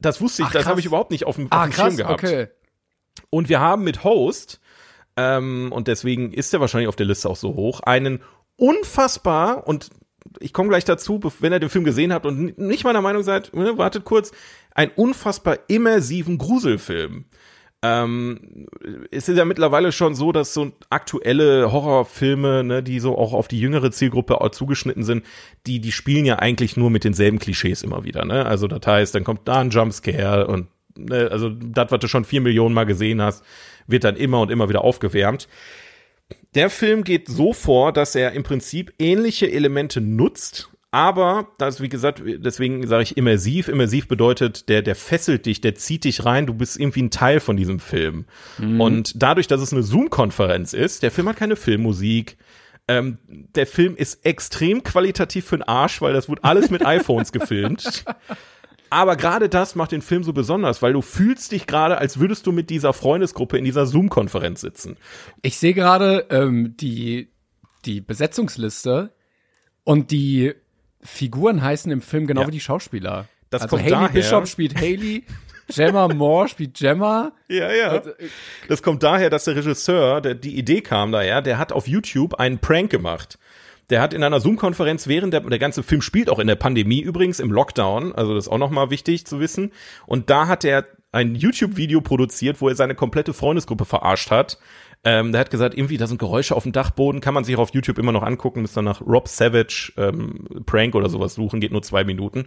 Das wusste ich, Ach, das habe ich überhaupt nicht auf dem, auf Ah, dem Schirm krass, gehabt. okay. Und wir haben mit Host, ähm, und deswegen ist er wahrscheinlich auf der Liste auch so hoch, einen unfassbar, und ich komme gleich dazu, wenn ihr den Film gesehen habt und nicht meiner Meinung seid, ne, wartet kurz, einen unfassbar immersiven Gruselfilm. Ähm, es ist ja mittlerweile schon so, dass so aktuelle Horrorfilme, ne, die so auch auf die jüngere Zielgruppe zugeschnitten sind, die, die spielen ja eigentlich nur mit denselben Klischees immer wieder, ne? Also das heißt, dann kommt da ein Jumpscare und ne, also das, was du schon vier Millionen Mal gesehen hast, wird dann immer und immer wieder aufgewärmt. Der Film geht so vor, dass er im Prinzip ähnliche Elemente nutzt, aber das, wie gesagt, deswegen sage ich immersiv. Immersiv bedeutet, der, der fesselt dich, der zieht dich rein, du bist irgendwie ein Teil von diesem Film. Mhm. Und dadurch, dass es eine Zoom-Konferenz ist, der Film hat keine Filmmusik, ähm, der Film ist extrem qualitativ für den Arsch, weil das wurde alles mit (laughs) iPhones gefilmt. Aber gerade das macht den Film so besonders, weil du fühlst dich gerade, als würdest du mit dieser Freundesgruppe in dieser Zoom-Konferenz sitzen. Ich sehe gerade ähm, die, die Besetzungsliste und die Figuren heißen im Film genau ja. wie die Schauspieler. Das also kommt Haley daher. Bishop spielt Haley, Gemma Moore spielt Gemma. Ja, ja. Äh, das kommt daher, dass der Regisseur, der, die Idee kam daher, der hat auf YouTube einen Prank gemacht. Der hat in einer Zoom-Konferenz während der, der ganze Film spielt auch in der Pandemie übrigens, im Lockdown, also das ist auch nochmal wichtig zu wissen. Und da hat er ein YouTube-Video produziert, wo er seine komplette Freundesgruppe verarscht hat. Ähm, der hat gesagt, irgendwie, da sind Geräusche auf dem Dachboden, kann man sich auch auf YouTube immer noch angucken, müsst dann nach Rob Savage ähm, Prank oder sowas suchen, geht nur zwei Minuten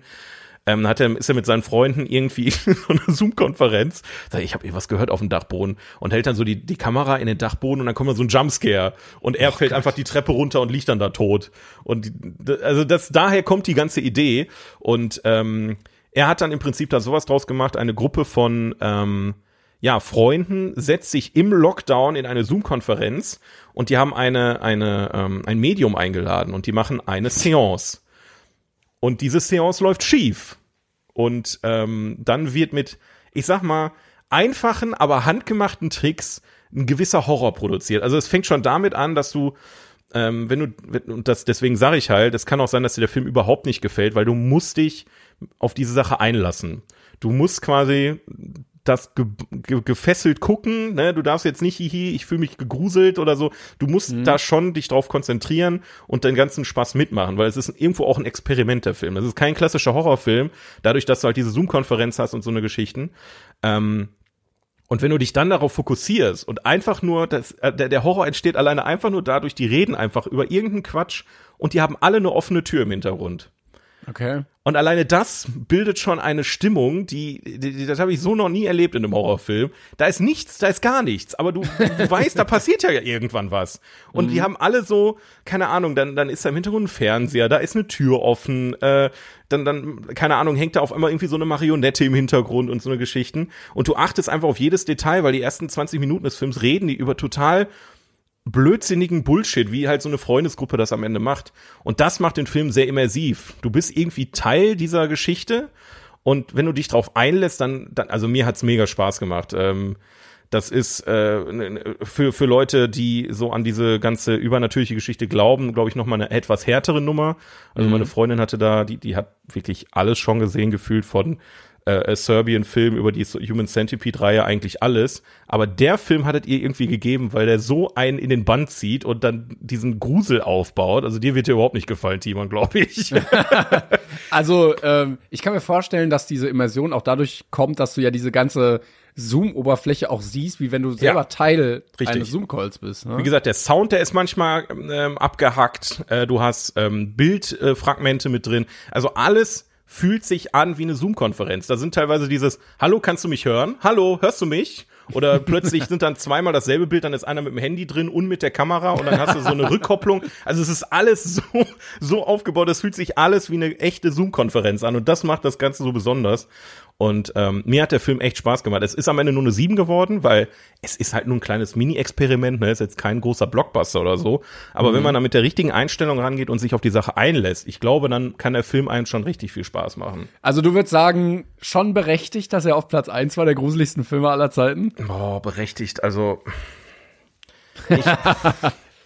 ähm, hat er, ist er mit seinen Freunden irgendwie (laughs) in so einer Zoom-Konferenz, sagt, ich habe irgendwas gehört auf dem Dachboden und hält dann so die, die Kamera in den Dachboden und dann kommt dann so ein Jumpscare und er oh fällt Gott. einfach die Treppe runter und liegt dann da tot. Und die, also das, daher kommt die ganze Idee und ähm, er hat dann im Prinzip da sowas draus gemacht, eine Gruppe von ähm, ja, Freunden setzt sich im Lockdown in eine Zoom-Konferenz und die haben eine, eine, ähm, ein Medium eingeladen und die machen eine Seance. Und diese Seance läuft schief. Und ähm, dann wird mit, ich sag mal, einfachen, aber handgemachten Tricks ein gewisser Horror produziert. Also es fängt schon damit an, dass du, ähm, wenn du, und das, deswegen sage ich halt, es kann auch sein, dass dir der Film überhaupt nicht gefällt, weil du musst dich auf diese Sache einlassen. Du musst quasi das ge ge gefesselt gucken, ne? Du darfst jetzt nicht, hihi, ich fühle mich gegruselt oder so. Du musst mhm. da schon dich drauf konzentrieren und den ganzen Spaß mitmachen, weil es ist irgendwo auch ein Experiment der Film. Das ist kein klassischer Horrorfilm, dadurch, dass du halt diese Zoom-Konferenz hast und so eine Geschichten. Ähm, und wenn du dich dann darauf fokussierst und einfach nur, das, äh, der, der Horror entsteht alleine einfach nur dadurch, die reden einfach über irgendeinen Quatsch und die haben alle eine offene Tür im Hintergrund. Okay. Und alleine das bildet schon eine Stimmung, die, die, die das habe ich so noch nie erlebt in einem Horrorfilm. Da ist nichts, da ist gar nichts, aber du, du (laughs) weißt, da passiert ja irgendwann was. Und mhm. die haben alle so, keine Ahnung, dann, dann ist da im Hintergrund ein Fernseher, da ist eine Tür offen, äh, dann, dann, keine Ahnung, hängt da auf einmal irgendwie so eine Marionette im Hintergrund und so eine Geschichten. Und du achtest einfach auf jedes Detail, weil die ersten 20 Minuten des Films reden die über total blödsinnigen Bullshit, wie halt so eine Freundesgruppe das am Ende macht. Und das macht den Film sehr immersiv. Du bist irgendwie Teil dieser Geschichte und wenn du dich drauf einlässt, dann, dann also mir hat's mega Spaß gemacht. Ähm, das ist äh, für, für Leute, die so an diese ganze übernatürliche Geschichte glauben, glaube ich, noch mal eine etwas härtere Nummer. Also mhm. meine Freundin hatte da, die, die hat wirklich alles schon gesehen, gefühlt von äh, Serbian-Film über die Human Centipede-Reihe eigentlich alles. Aber der Film hattet ihr irgendwie gegeben, weil der so einen in den Band zieht und dann diesen Grusel aufbaut. Also dir wird dir überhaupt nicht gefallen, Timon, glaube ich. (laughs) also ähm, ich kann mir vorstellen, dass diese Immersion auch dadurch kommt, dass du ja diese ganze Zoom-Oberfläche auch siehst, wie wenn du selber ja, Teil richtig. eines Zoom-Calls bist. Ne? Wie gesagt, der Sound, der ist manchmal ähm, abgehackt. Äh, du hast ähm, Bildfragmente äh, mit drin. Also alles fühlt sich an wie eine Zoom-Konferenz. Da sind teilweise dieses, hallo, kannst du mich hören? Hallo, hörst du mich? Oder (laughs) plötzlich sind dann zweimal dasselbe Bild, dann ist einer mit dem Handy drin und mit der Kamera und dann hast du so eine (laughs) Rückkopplung. Also es ist alles so, so aufgebaut, es fühlt sich alles wie eine echte Zoom-Konferenz an und das macht das Ganze so besonders. Und ähm, mir hat der Film echt Spaß gemacht. Es ist am Ende nur eine 7 geworden, weil es ist halt nur ein kleines Mini-Experiment, ne? Ist jetzt kein großer Blockbuster oder so. Aber mhm. wenn man da mit der richtigen Einstellung rangeht und sich auf die Sache einlässt, ich glaube, dann kann der Film einem schon richtig viel Spaß machen. Also du würdest sagen, schon berechtigt, dass er auf Platz 1 war der gruseligsten Filme aller Zeiten? Oh, berechtigt. Also. (laughs) Ich,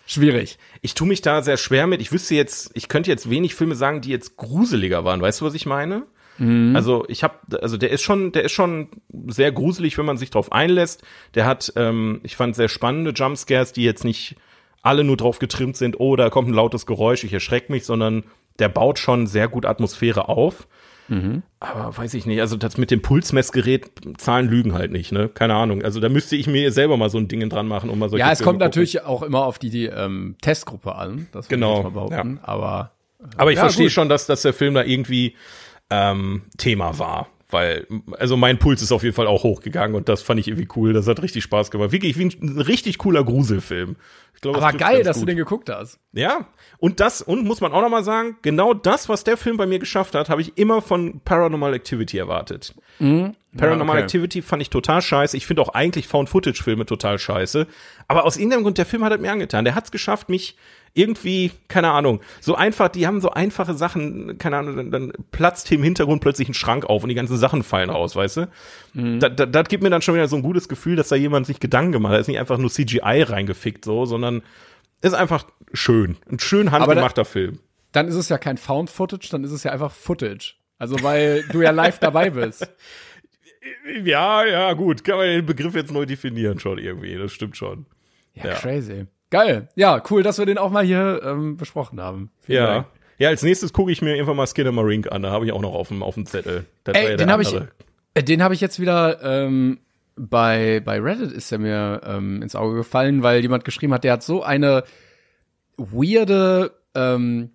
Schwierig. Ich tue mich da sehr schwer mit. Ich wüsste jetzt, ich könnte jetzt wenig Filme sagen, die jetzt gruseliger waren. Weißt du, was ich meine? Mhm. Also ich habe, also der ist schon, der ist schon sehr gruselig, wenn man sich drauf einlässt. Der hat, ähm, ich fand sehr spannende Jumpscares, die jetzt nicht alle nur drauf getrimmt sind, oh, da kommt ein lautes Geräusch, ich erschrecke mich, sondern der baut schon sehr gut Atmosphäre auf. Mhm. Aber weiß ich nicht, also das mit dem Pulsmessgerät, Zahlen lügen halt nicht, ne? Keine Ahnung. Also da müsste ich mir selber mal so ein Ding dran machen, um mal solche Ja, es Filme kommt gucken. natürlich auch immer auf die, die ähm, Testgruppe an, das genau, ich mal behaupten. Ja. Aber, äh, aber ich ja, verstehe schon, dass, dass der Film da irgendwie ähm, Thema war. Weil, also mein Puls ist auf jeden Fall auch hochgegangen und das fand ich irgendwie cool. Das hat richtig Spaß gemacht. Wirklich wie ein richtig cooler Gruselfilm. Ich glaube, Aber geil, dass gut. du den geguckt hast. Ja, und das, und muss man auch noch mal sagen, genau das, was der Film bei mir geschafft hat, habe ich immer von Paranormal Activity erwartet. Mhm. Paranormal ja, okay. Activity fand ich total scheiße. Ich finde auch eigentlich Found-Footage-Filme total scheiße. Aber aus irgendeinem Grund, der Film hat es mir angetan. Der hat es geschafft, mich irgendwie, keine Ahnung, so einfach, die haben so einfache Sachen, keine Ahnung, dann, dann platzt hier im Hintergrund plötzlich ein Schrank auf und die ganzen Sachen fallen raus, weißt du? Mhm. Das, das, das gibt mir dann schon wieder so ein gutes Gefühl, dass da jemand sich Gedanken gemacht hat. Da ist nicht einfach nur CGI reingefickt, so, sondern ist einfach schön. Ein schön handgemachter Film. Dann ist es ja kein Found Footage, dann ist es ja einfach Footage. Also, weil du ja live dabei bist. (laughs) Ja, ja, gut. Kann man den Begriff jetzt neu definieren schon irgendwie. Das stimmt schon. Ja, ja. crazy. Geil. Ja, cool, dass wir den auch mal hier ähm, besprochen haben. Vielen ja. Dank. Ja, als nächstes gucke ich mir irgendwann mal Skinner Marink an. Da habe ich auch noch auf dem, auf dem Zettel. Das Ey, ja den habe ich, äh, den habe ich jetzt wieder ähm, bei, bei Reddit ist er mir ähm, ins Auge gefallen, weil jemand geschrieben hat, der hat so eine weirde ähm,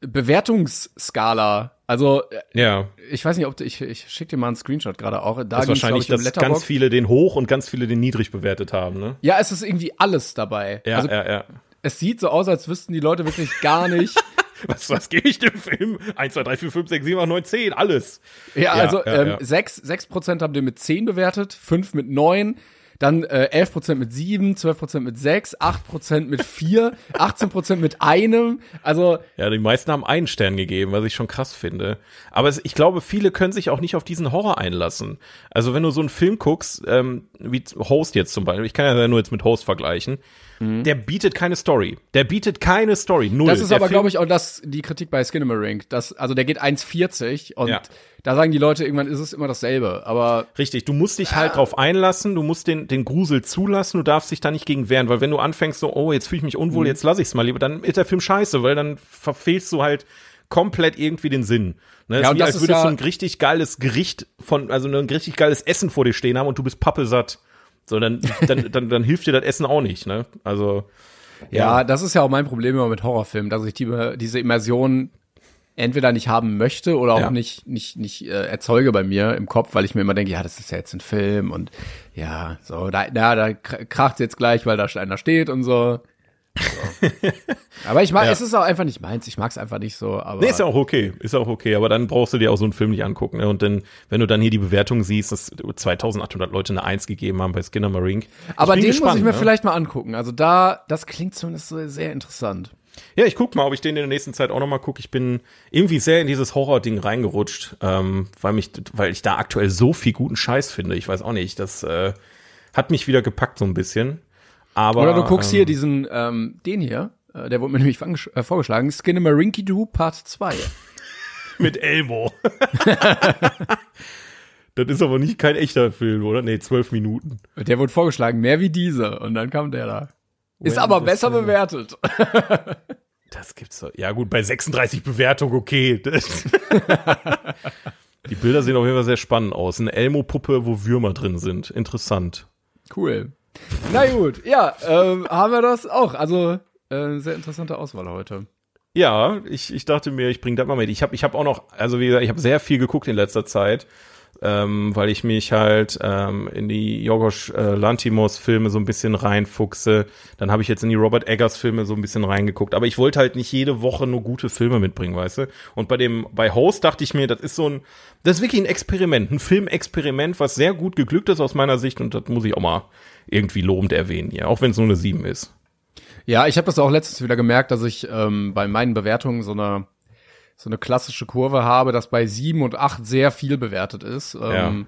Bewertungsskala. Also, äh, ja. ich weiß nicht, ob du, ich, ich schicke dir mal einen Screenshot gerade auch. Da das ist wahrscheinlich, dass um ganz viele den hoch und ganz viele den niedrig bewertet haben, ne? Ja, es ist irgendwie alles dabei. Ja, also, ja, ja. Es sieht so aus, als wüssten die Leute wirklich gar nicht. (laughs) was, was gebe ich dem Film? 1, 2, 3, 4, 5, 6, 7, 8, 9, 10, alles. Ja, ja also ja, ähm, ja. 6, 6 haben den mit 10 bewertet, 5 mit 9, dann äh, 11% mit 7, 12% mit 6, 8% mit 4, 18% (laughs) mit einem. Also ja, die meisten haben einen Stern gegeben, was ich schon krass finde. Aber es, ich glaube, viele können sich auch nicht auf diesen Horror einlassen. Also wenn du so einen Film guckst, ähm, wie Host jetzt zum Beispiel, ich kann ja nur jetzt mit Host vergleichen, mhm. der bietet keine Story. Der bietet keine Story. Null. Das ist der aber, glaube ich, auch das, die Kritik bei Skinamarink. Das, also der geht 1,40 und ja da sagen die Leute, irgendwann ist es immer dasselbe. Aber richtig, du musst dich halt drauf einlassen, du musst den, den Grusel zulassen, du darfst dich da nicht gegen wehren, weil wenn du anfängst so, oh, jetzt fühle ich mich unwohl, mhm. jetzt lass ich's mal lieber, dann ist der Film scheiße, weil dann verfehlst du halt komplett irgendwie den Sinn. Ne? Ja, und wie, als würdest ja du ein richtig geiles Gericht von, also ein richtig geiles Essen vor dir stehen haben und du bist pappesatt. So, dann, dann, dann, dann hilft dir das Essen auch nicht, ne? Also. Ja, ja, das ist ja auch mein Problem immer mit Horrorfilmen, dass ich die, diese Immersion entweder nicht haben möchte oder auch ja. nicht nicht nicht äh, erzeuge bei mir im Kopf, weil ich mir immer denke, ja, das ist ja jetzt ein Film und ja, so da ja, da kracht jetzt gleich, weil da einer steht und so. So. (laughs) aber ich mag, ja. es ist auch einfach nicht meins. Ich mag es einfach nicht so. Aber nee, ist ja auch okay, ist auch okay. Aber dann brauchst du dir auch so einen Film nicht angucken. Ne? Und dann, wenn du dann hier die Bewertung siehst, dass 2.800 Leute eine Eins gegeben haben bei Skinner Marink. Aber den gespannt, muss ich mir ne? vielleicht mal angucken. Also da, das klingt zumindest so sehr interessant. Ja, ich guck mal, ob ich den in der nächsten Zeit auch noch mal gucke. Ich bin irgendwie sehr in dieses Horror-Ding reingerutscht, ähm, weil mich, weil ich da aktuell so viel guten Scheiß finde. Ich weiß auch nicht, das äh, hat mich wieder gepackt so ein bisschen. Aber oder du guckst ähm, hier diesen, ähm, den hier, äh, der wurde mir nämlich äh, vorgeschlagen, Skinemarinky Doo Part 2. (laughs) Mit Elmo. (laughs) das ist aber nicht kein echter Film, oder? Nee, zwölf Minuten. Der wurde vorgeschlagen, mehr wie dieser. Und dann kam der da. Ist aber besser Film. bewertet. (laughs) Das gibt's doch. Ja, gut, bei 36 Bewertungen, okay. Die Bilder sehen auf jeden Fall sehr spannend aus. Eine Elmo-Puppe, wo Würmer drin sind. Interessant. Cool. Na gut, ja, ähm, haben wir das auch. Also, äh, sehr interessante Auswahl heute. Ja, ich, ich dachte mir, ich bringe das mal mit. Ich habe ich hab auch noch, also wie gesagt, ich habe sehr viel geguckt in letzter Zeit ähm, weil ich mich halt ähm, in die Jorgos äh, Lantimos Filme so ein bisschen reinfuchse. Dann habe ich jetzt in die Robert Eggers Filme so ein bisschen reingeguckt. Aber ich wollte halt nicht jede Woche nur gute Filme mitbringen, weißt du? Und bei dem, bei Host dachte ich mir, das ist so ein, das ist wirklich ein Experiment, ein Filmexperiment, was sehr gut geglückt ist aus meiner Sicht und das muss ich auch mal irgendwie lobend erwähnen hier, auch wenn es nur eine 7 ist. Ja, ich habe das auch letztens wieder gemerkt, dass ich ähm, bei meinen Bewertungen so eine so eine klassische Kurve habe, dass bei sieben und acht sehr viel bewertet ist. Ja. Ähm,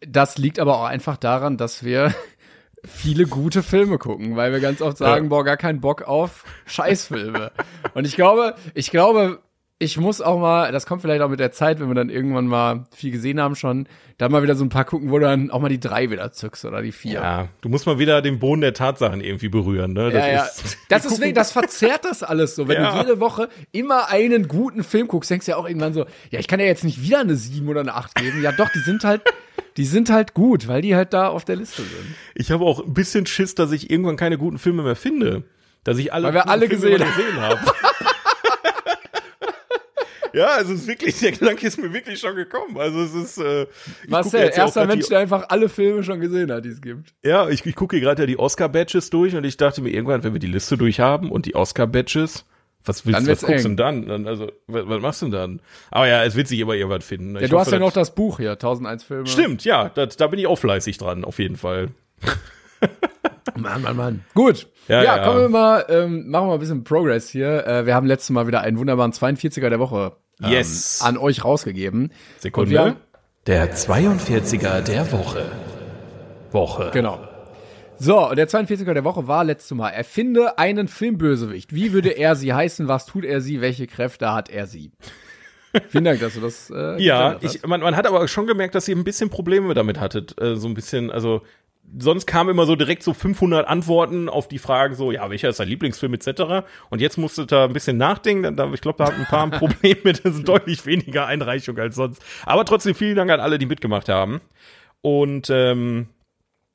das liegt aber auch einfach daran, dass wir (laughs) viele gute Filme gucken, weil wir ganz oft sagen, ja. boah, gar keinen Bock auf Scheißfilme. und ich glaube, ich glaube, ich muss auch mal, das kommt vielleicht auch mit der Zeit, wenn wir dann irgendwann mal viel gesehen haben schon, da mal wieder so ein paar gucken, wo du dann auch mal die drei wieder zückst oder die vier. Ja, du musst mal wieder den Boden der Tatsachen irgendwie berühren, ne? Das ja, ja. Ist, (laughs) das ist wegen, das verzerrt das alles so. Wenn ja. du jede Woche immer einen guten Film guckst, denkst du ja auch irgendwann so, ja, ich kann ja jetzt nicht wieder eine sieben oder eine acht geben. Ja, doch, die sind halt, die sind halt gut, weil die halt da auf der Liste sind. Ich habe auch ein bisschen Schiss, dass ich irgendwann keine guten Filme mehr finde. Dass ich alle, weil wir alle gesehen, gesehen haben. (laughs) Ja, also es ist wirklich, der Gedanke ist mir wirklich schon gekommen. Also es ist. Äh, Marcel, erster Mensch, die, der einfach alle Filme schon gesehen hat, die es gibt. Ja, ich, ich gucke hier gerade ja die Oscar-Badges durch und ich dachte mir irgendwann, wenn wir die Liste durch haben und die Oscar-Badges, was willst Dann du, was guckst du denn dann? Also, was, was machst du denn dann? Aber ja, es wird sich immer irgendwas finden. Ja, Ich du hoffe, hast ja noch das Buch hier, 1001 Filme. Stimmt, ja, das, da bin ich auch fleißig dran, auf jeden Fall. (laughs) Mann, Mann, Mann. Gut. Ja, Ja, ja. kommen wir mal, ähm, machen wir mal ein bisschen Progress hier. Äh, wir haben letztes Mal wieder einen wunderbaren 42er der Woche ähm, Yes. an euch rausgegeben. Sekunde. Der 42er der Woche. Woche. Genau. So, der 42er der Woche war letztes Mal. Erfinde einen Filmbösewicht. Wie würde er sie heißen? Was tut er sie? Welche Kräfte hat er sie? Vielen Dank, dass du das. Äh, Ja, ich, man, man hat aber schon gemerkt, dass ihr ein bisschen Probleme damit hattet. Äh, so ein bisschen, also sonst kamen immer so direkt so 500 Antworten auf die Fragen so, ja, welcher ist dein Lieblingsfilm etc. Und jetzt musstet ihr ein bisschen nachdenken. Dann- da- Ich glaube, da hatten ein paar ein (laughs) Problem mit. Das sind deutlich weniger Einreichungen als sonst. Aber trotzdem vielen Dank an alle, die mitgemacht haben. Und ähm,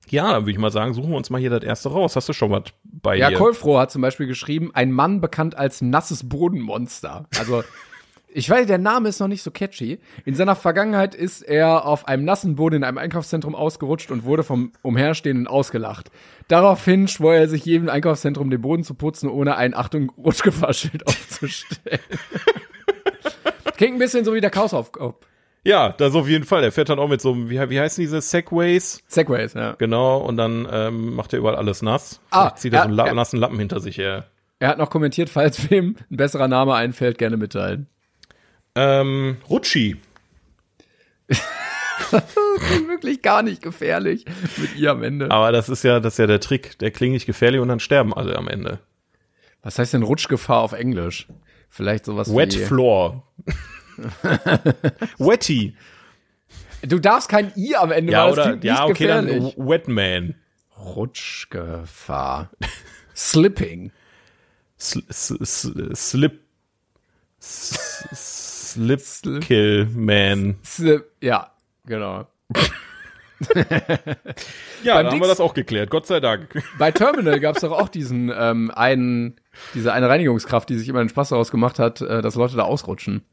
ja, dann würde ich mal sagen, suchen wir uns mal hier das erste raus. Hast du schon was bei Ja? Kolfroh hat zum Beispiel geschrieben, ein Mann bekannt als nasses Bodenmonster. Also, (laughs) ich weiß, der Name ist noch nicht so catchy. In seiner Vergangenheit ist er auf einem nassen Boden in einem Einkaufszentrum ausgerutscht und wurde vom Umherstehenden ausgelacht. Daraufhin schwor er sich jedem Einkaufszentrum den Boden zu putzen, ohne ein Achtung Rutschgefahrschild (laughs) aufzustellen. Klingt ein bisschen so wie der Chaos auf, auf Ja, das auf jeden Fall. Er fährt dann auch mit so einem, wie, wie heißen diese Segways? Segways, ja. Genau, und dann ähm, macht er überall alles nass. Ah, Vielleicht zieht er ja, so einen La ja. nassen Lappen hinter sich her. Er hat noch kommentiert, falls wem ein besserer Name einfällt, gerne mitteilen. Ähm, Rutschi. (laughs) Klingt wirklich gar nicht gefährlich mit ihr am Ende. Aber das ist ja, das ist ja der Trick. Der klingt nicht gefährlich und dann sterben alle am Ende. Was heißt denn Rutschgefahr auf Englisch? Vielleicht sowas Wet wie. Floor. (laughs) Wetty. Du darfst kein I am Ende, Ja, das oder, nicht ja, okay, dann gefährlich. Wetman. Rutschgefahr. Slipping. Sl s- s- slip. s- Slip Kill Man. Slip. Ja, genau. (laughs) Ja, dann haben wir das auch geklärt. Gott sei Dank. (laughs) Bei Terminal gab es doch auch diesen ähm, einen, diese eine Reinigungskraft, die sich immer den Spaß daraus gemacht hat, äh, dass Leute da ausrutschen.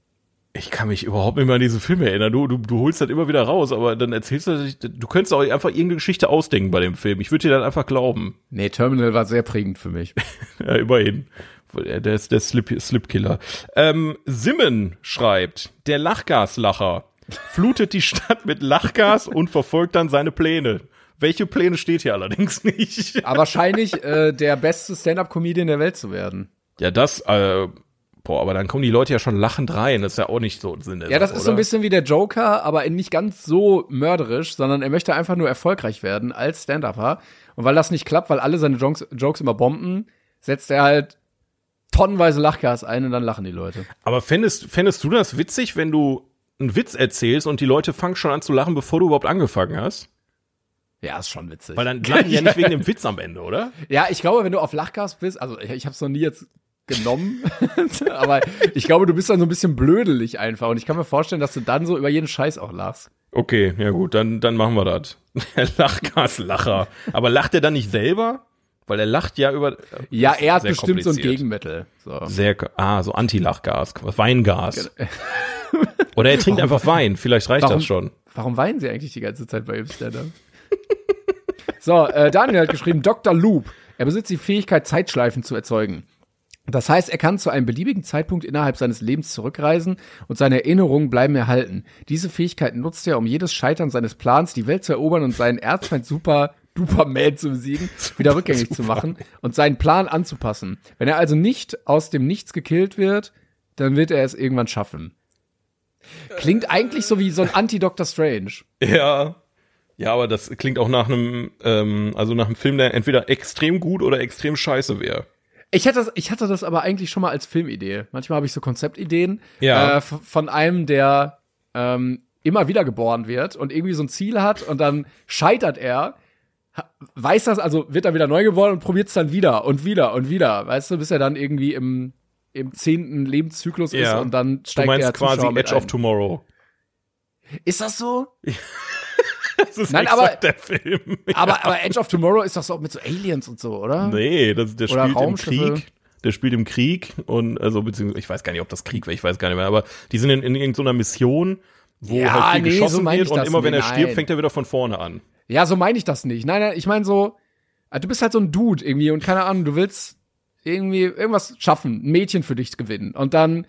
Ich kann mich überhaupt nicht mehr an diese Filme erinnern. Du, du, du holst das immer wieder raus, aber dann erzählst du, du könntest auch einfach irgendeine Geschichte ausdenken bei dem Film. Ich würde dir dann einfach glauben. Nee, Terminal war sehr prägend für mich. (laughs) Ja, immerhin. Der ist der Slip, Slipkiller. Ähm, Simmen schreibt, der Lachgaslacher flutet die Stadt mit Lachgas und verfolgt dann seine Pläne. Welche Pläne steht hier allerdings nicht. Aber wahrscheinlich äh, der beste Stand-up-Comedian der Welt zu werden. Ja, das, äh, boah, aber dann kommen die Leute ja schon lachend rein. Das ist ja auch nicht so Sinn der Ja, das ist so ein oder? bisschen wie der Joker, aber nicht ganz so mörderisch, sondern er möchte einfach nur erfolgreich werden als Stand-Upper. Und weil das nicht klappt, weil alle seine Jokes, Jokes immer bomben, setzt er halt tonnenweise Lachgas ein und dann lachen die Leute. Aber fändest, fändest du das witzig, wenn du einen Witz erzählst und die Leute fangen schon an zu lachen, bevor du überhaupt angefangen hast? Ja, ist schon witzig. Weil dann lachen die ja (laughs) nicht wegen dem Witz am Ende, oder? ja, ich glaube, wenn du auf Lachgas bist, also ich, ich habe es noch nie jetzt genommen, (laughs) aber ich glaube, du bist dann so ein bisschen blödelig einfach und ich kann mir vorstellen, dass du dann so über jeden Scheiß auch lachst. Okay, ja gut, dann, dann machen wir das. (laughs) Lachgaslacher. Aber lacht er dann nicht selber? Weil er lacht ja über. Ja, er hat bestimmt so ein. Gegenmittel. So. Sehr, ah, so Anti-Lachgas, Weingas. (laughs) Oder er trinkt einfach Wein, vielleicht reicht Warum- das schon. Warum weinen sie eigentlich die ganze Zeit bei ihrem Stand-up? (laughs) so, äh, Daniel hat geschrieben, Dr. Loop. Er besitzt die Fähigkeit, Zeitschleifen zu erzeugen. Das heißt, er kann zu einem beliebigen Zeitpunkt innerhalb seines Lebens zurückreisen und seine Erinnerungen bleiben erhalten. Diese Fähigkeit nutzt er, um jedes Scheitern seines Plans, die Welt zu erobern und seinen Erzfeind Super Duperman zu besiegen, (laughs) wieder rückgängig zu machen und seinen Plan anzupassen. Wenn er also nicht aus dem Nichts gekillt wird, dann wird er es irgendwann schaffen. Klingt eigentlich so wie so ein Anti-Doctor Strange. Ja. Ja, aber das klingt auch nach einem, ähm, also nach einem Film, der entweder extrem gut oder extrem scheiße wäre. Ich hatte, das, ich hatte das aber eigentlich schon mal als Filmidee. Manchmal habe ich so Konzeptideen Ja. äh, von einem, der ähm, immer wieder geboren wird und irgendwie so ein Ziel hat und dann scheitert er, weiß das, also wird er wieder neu geboren und probiert es dann wieder und wieder und wieder, weißt du, bis er dann irgendwie im, im zehnten Lebenszyklus ist Ja. und dann Du steigt meinst der quasi Zuschauer Edge of. Tomorrow. Ist das so? (laughs) Das ist Nein, aber- der Film. (laughs) Aber, aber Edge of Tomorrow ist doch so mit so Aliens und so, oder? Nee, das, der Oder spielt im. Krieg. der spielt im Krieg und also beziehungsweise ich weiß gar nicht, ob das Krieg war, ich weiß gar nicht mehr, aber die sind in, in irgendeiner Mission, wo Ja, halt viel nee, so geschossen meine wird und das immer wenn er stirbt, nein. fängt er wieder von vorne an. Ja, so meine ich das nicht. Nein, nein, ich meine so, äh, du bist halt so ein Dude irgendwie und keine Ahnung, du willst irgendwie irgendwas schaffen, ein Mädchen für dich gewinnen und dann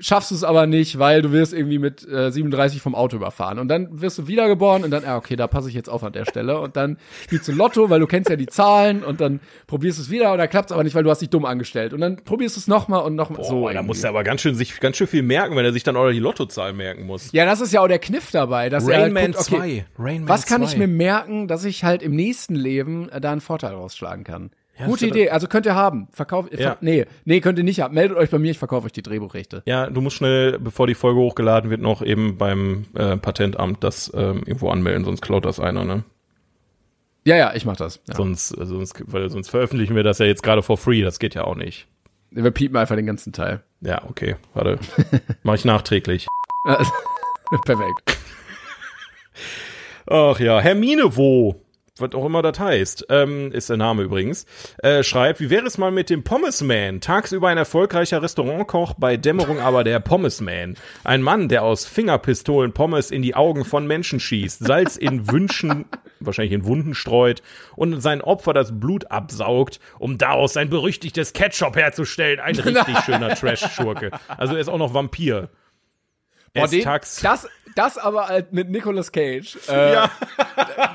schaffst du es aber nicht, weil du wirst irgendwie mit äh, 37 vom Auto überfahren und dann wirst du wiedergeboren und dann, ja, okay, da passe ich jetzt auf an der Stelle und dann spielst du Lotto, weil du kennst ja die Zahlen und dann probierst du es wieder und dann klappt es aber nicht, weil du hast dich dumm angestellt und dann probierst du es nochmal und nochmal so. Da muss er aber ganz schön sich ganz schön viel merken, wenn er sich dann auch die Lottozahl merken muss. ja, das ist ja auch der Kniff dabei, dass er halt Rain Man guckt, okay, 2. Rain Man Was kann 2. ich mir merken, dass ich halt im nächsten Leben äh, da einen Vorteil rausschlagen kann? Ja, Gute Idee. Also könnt ihr haben. Verkauf, Ja. ver nee, nee, könnt ihr nicht haben. Meldet euch bei mir, ich verkaufe euch die Drehbuchrechte. Ja, du musst schnell, bevor die Folge hochgeladen wird, noch eben beim äh, Patentamt das ähm, irgendwo anmelden, sonst klaut das einer, ne? Ja, ja, ich mach das. Ja. Sonst, äh, sonst, weil sonst veröffentlichen wir das ja jetzt gerade for free, das geht ja auch nicht. Wir piepen einfach den ganzen Teil. Ja, okay, warte. (laughs) Mach ich nachträglich. (laughs) Perfekt. Ach ja, Hermine wo? Was auch immer das heißt, ähm, ist der Name übrigens, äh, schreibt, wie wäre es mal mit dem Pommesman? Tagsüber ein erfolgreicher Restaurantkoch, bei Dämmerung aber der Pommesman. Ein Mann, der aus Fingerpistolen Pommes in die Augen von Menschen schießt, Salz in Wünschen, (laughs) wahrscheinlich in Wunden streut und sein Opfer das Blut absaugt, um daraus sein berüchtigtes Ketchup herzustellen. Ein richtig (laughs) schöner Trash-Schurke. Also er ist auch noch Vampir. Boah, den, das, das aber halt mit Nicolas Cage. Äh, (laughs) Ja.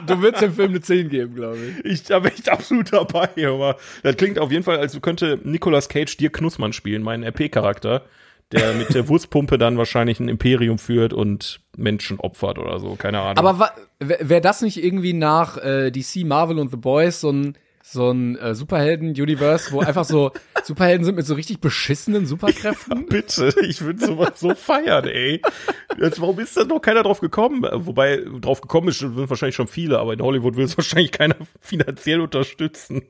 Du würdest dem Film eine 10 geben, glaube ich. Ich da bin ich absolut dabei, aber das klingt auf jeden Fall, als könnte Nicolas Cage dir Knussmann spielen, meinen RP-Charakter, der mit der (laughs) Wurstpumpe dann wahrscheinlich ein Imperium führt und Menschen opfert oder so, keine Ahnung. Aber wäre wär das nicht irgendwie nach äh, DC, Marvel und The Boys so ein so ein äh, Superhelden-Universe, wo einfach so (laughs) Superhelden sind mit so richtig beschissenen Superkräften? bitte, ich würde sowas so feiern, ey. Jetzt, warum ist da noch keiner drauf gekommen? Wobei, drauf gekommen ist, sind wahrscheinlich schon viele, aber in Hollywood will es (laughs) wahrscheinlich keiner finanziell unterstützen.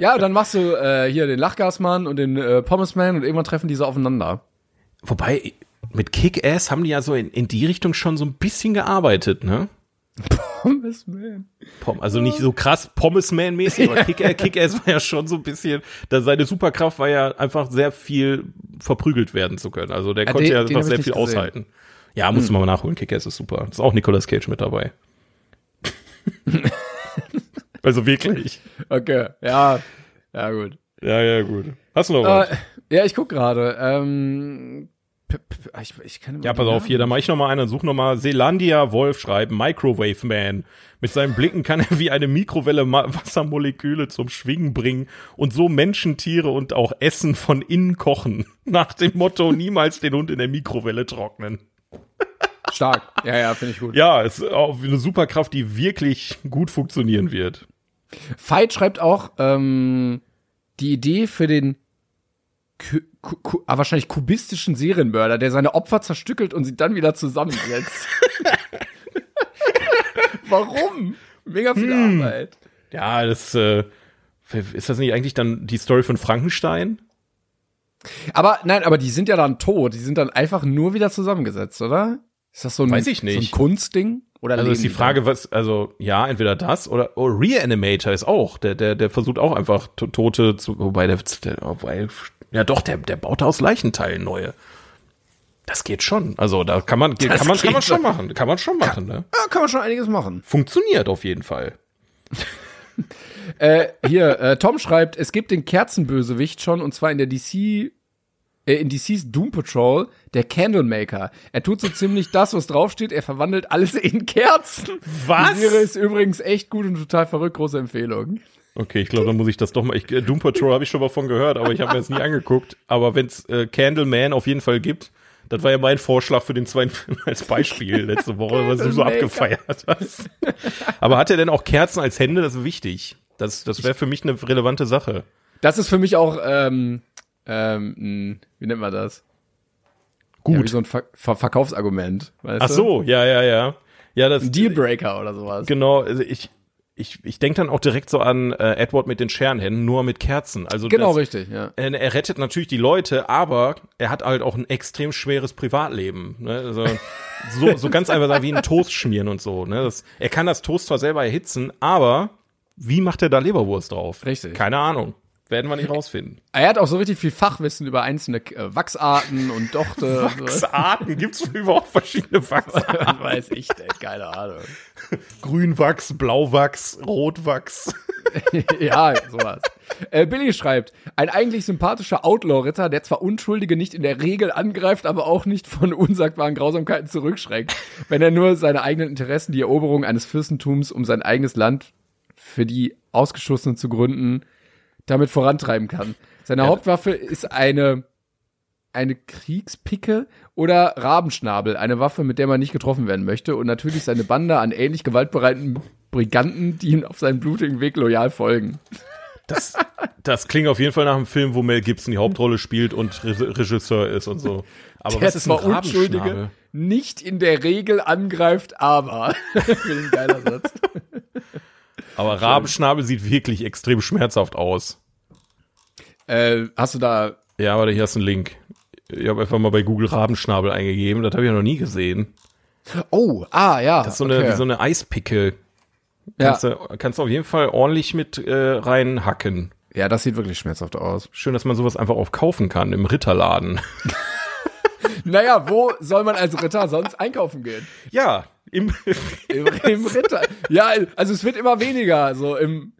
Ja, und dann machst du äh, hier den Lachgasmann und den äh, Pommesman und irgendwann treffen diese aufeinander. Wobei, mit Kick-Ass haben die ja so in, in die Richtung schon so ein bisschen gearbeitet, ne? Pommesman. Pom also nicht so krass Pommesman-mäßig, aber Kick- Kick-Ass war ja schon so ein bisschen, da seine Superkraft war ja einfach sehr viel verprügelt werden zu können. Also der Ah, konnte den- ja einfach sehr viel gesehen. aushalten. Ja, musst du mal nachholen. Kick-Ass ist super. Ist auch Nicolas Cage mit dabei. (laughs) also wirklich. Okay, ja, ja gut. Ja, ja, gut. Hast du noch was? Äh, ja, ich guck gerade. Ähm, ich, ich kann Ja, pass auf, hier, da mach ich noch mal einen, such noch mal Selandia Wolf schreiben, Microwave Man. Mit seinen Blicken kann er wie eine Mikrowelle Wassermoleküle zum Schwingen bringen und so Menschen, Tiere und auch Essen von innen kochen. (laughs) Nach dem Motto, niemals den Hund in der Mikrowelle trocknen. Stark. Ja, ja, finde ich gut. Ja, ist auch eine Superkraft, die wirklich gut funktionieren wird. Veit schreibt auch, ähm, die Idee für den wahrscheinlich kubistischen Serienmörder, der seine Opfer zerstückelt und sie dann wieder zusammensetzt. (laughs) Warum? Mega viel Hm. Arbeit. Ja, das, äh, ist das nicht eigentlich dann die Story von Frankenstein? Aber nein, aber die sind ja dann tot. Die sind dann einfach nur wieder zusammengesetzt, oder? Ist das so ein, Weiß ich So nicht. ein Kunstding? Oder Also leben ist die Frage, was, also ja, entweder das oder oh, Reanimator ist auch, der, der, der versucht auch einfach to- Tote zu, wobei der, der wobei, ja doch, der, der baut aus Leichenteilen neue. Das geht schon. Also da kann man, kann man, kann geht man schon machen. Kann man schon machen, ne? dann? Ja, kann man schon einiges machen. Funktioniert auf jeden Fall. (laughs) Äh, hier, äh, Tom schreibt, es gibt den Kerzenbösewicht schon und zwar in der DC, äh, in DC's Doom Patrol, der Candlemaker. Er tut so ziemlich das, was draufsteht, er verwandelt alles in Kerzen. Was? Die Serie ist übrigens echt gut und total verrückt, große Empfehlung. Okay, ich glaube, dann muss ich das doch mal. Ich, äh, Doom Patrol habe ich schon mal von gehört, aber ich habe mir das nie angeguckt. Aber wenn es äh, Candleman auf jeden Fall gibt, das war ja mein Vorschlag für den zweiten Film als Beispiel letzte Woche, was du so abgefeiert hast. aber hat er denn auch Kerzen als Hände? Das ist wichtig. Das, das wäre für mich eine relevante Sache. Das ist für mich auch, ähm, ähm, mh, wie nennt man das? Ja, wie Gut. so ein Ver Ver Verkaufsargument. Weißt Ach du? so, ja, ja, ja. Ja, das Ein Dealbreaker oder sowas. Genau, also ich ich ich denke dann auch direkt so an äh, Edward mit den Scherenhänden, nur mit Kerzen. Also Genau, das, richtig, ja. er, er rettet natürlich die Leute, aber er hat halt auch ein extrem schweres Privatleben. Ne? Also, (laughs) so, so ganz einfach wie ein Toast schmieren und so. Ne? Das, er kann das Toast zwar selber erhitzen, aber wie macht er da Leberwurst drauf? Richtig. Keine Ahnung. Werden wir nicht rausfinden. Er hat auch so richtig viel Fachwissen über einzelne äh, Wachsarten und Dochte. Wachsarten? Gibt es überhaupt verschiedene Wachsarten? (laughs) Weiß ich, ey, keine Ahnung. Grünwachs, Blauwachs, Rotwachs. (laughs) ja, sowas. Äh, Billy schreibt, ein eigentlich sympathischer Outlaw-Ritter, der zwar Unschuldige nicht in der Regel angreift, aber auch nicht von unsagbaren Grausamkeiten zurückschreckt, wenn er nur seine eigenen Interessen, die Eroberung eines Fürstentums um sein eigenes Land für die Ausgeschossenen zu gründen, damit vorantreiben kann. Seine ja. Hauptwaffe ist eine eine Kriegspicke oder Rabenschnabel, eine Waffe, mit der man nicht getroffen werden möchte und natürlich seine Bande an ähnlich gewaltbereiten Briganten, die ihm auf seinen blutigen Weg loyal folgen. Das, das klingt auf jeden Fall nach einem Film, wo Mel Gibson die Hauptrolle spielt und Regisseur ist und so. Aber der was ist ein Unschuldige nicht in der Regel angreift, aber. (laughs) ein geiler Satz. Aber Rabenschnabel sieht wirklich extrem schmerzhaft aus. Äh, hast du da. Ja, aber hier hast du einen Link. Ich habe einfach mal bei Google Rabenschnabel eingegeben. Das habe ich ja noch nie gesehen. Oh, ah, ja. Das ist so eine, okay. wie so eine Eispickel. Kannst, ja. du, kannst du auf jeden Fall ordentlich mit äh, reinhacken. Ja, das sieht wirklich schmerzhaft aus. Schön, dass man sowas einfach auch kaufen kann im Ritterladen. (laughs) naja, wo soll man als Ritter sonst einkaufen gehen? Ja, im, Im, im Ritter. Ja, also es wird immer weniger, so im,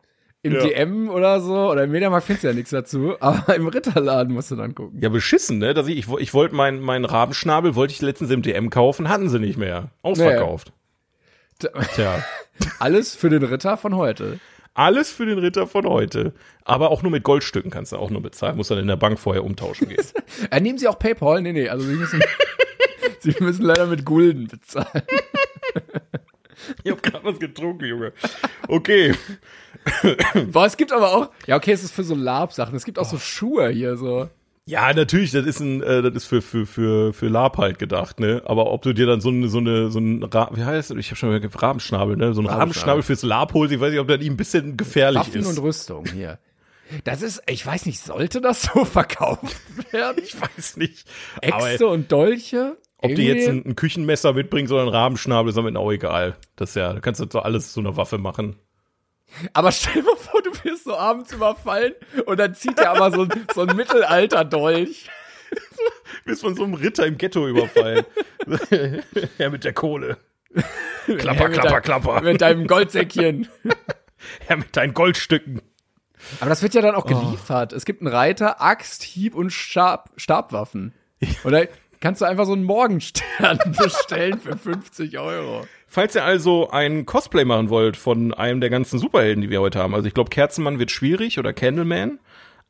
im ja. DM oder so, oder im Mediamarkt findest du ja nichts dazu, aber im Ritterladen musst du dann gucken. Ja, beschissen, ne? Dass ich, ich, ich wollte meinen mein Rabenschnabel, wollte ich letztens im DM kaufen, hatten sie nicht mehr. Ausverkauft. Nee. Tja. (laughs) Alles für den Ritter von heute. Alles für den Ritter von heute. Aber auch nur mit Goldstücken kannst du auch nur bezahlen. Muss dann in der Bank vorher umtauschen gehen. (laughs) äh, nehmen Sie auch PayPal? Nee, nee. Also Sie müssen, (laughs) Sie müssen leider mit Gulden bezahlen. ich habe gerade was getrunken, Junge. Okay. Boah, es gibt aber auch, ja, okay, es ist für so Lab-Sachen. Es gibt auch so Schuhe hier so. Ja, natürlich, das ist ein, äh, das ist für für für für Lab halt gedacht, ne? Aber ob du dir dann so eine so eine so ein Ra wie heißt das? Ich habe schon mal gesagt, Rabenschnabel, ne? So ein Rabenschnabel fürs Lab holst, ich weiß nicht, ob das ihm ein bisschen gefährlich Waffen ist. Waffen und Rüstung hier. Das ist, ich weiß nicht, sollte das so (laughs) verkauft werden? ich weiß nicht. Äxte und Dolche? Ob Irgendwie? die jetzt ein, ein, Küchenmesser mitbringen oder ein Rabenschnabel, ist damit auch egal. Das ist ja, da kannst du so alles zu einer Waffe machen. Aber stell dir mal vor, du wirst so abends überfallen und dann zieht er aber so ein, so ein Mittelalter-Dolch. Bist von so einem Ritter im Ghetto überfallen. (laughs) ja, mit der Kohle. Klapper, klapper, dein, klapper. Mit deinem Goldsäckchen. (laughs) ja, mit deinen Goldstücken. Aber das wird ja dann auch oh. geliefert. Oh. Es gibt einen Reiter, Axt, Hieb und Stab, Stabwaffen. Oder kannst du einfach so einen Morgenstern (laughs) bestellen für 50 Euro. Falls ihr also ein Cosplay machen wollt von einem der ganzen Superhelden, die wir heute haben, also ich glaube, Kerzenmann wird schwierig oder Candleman,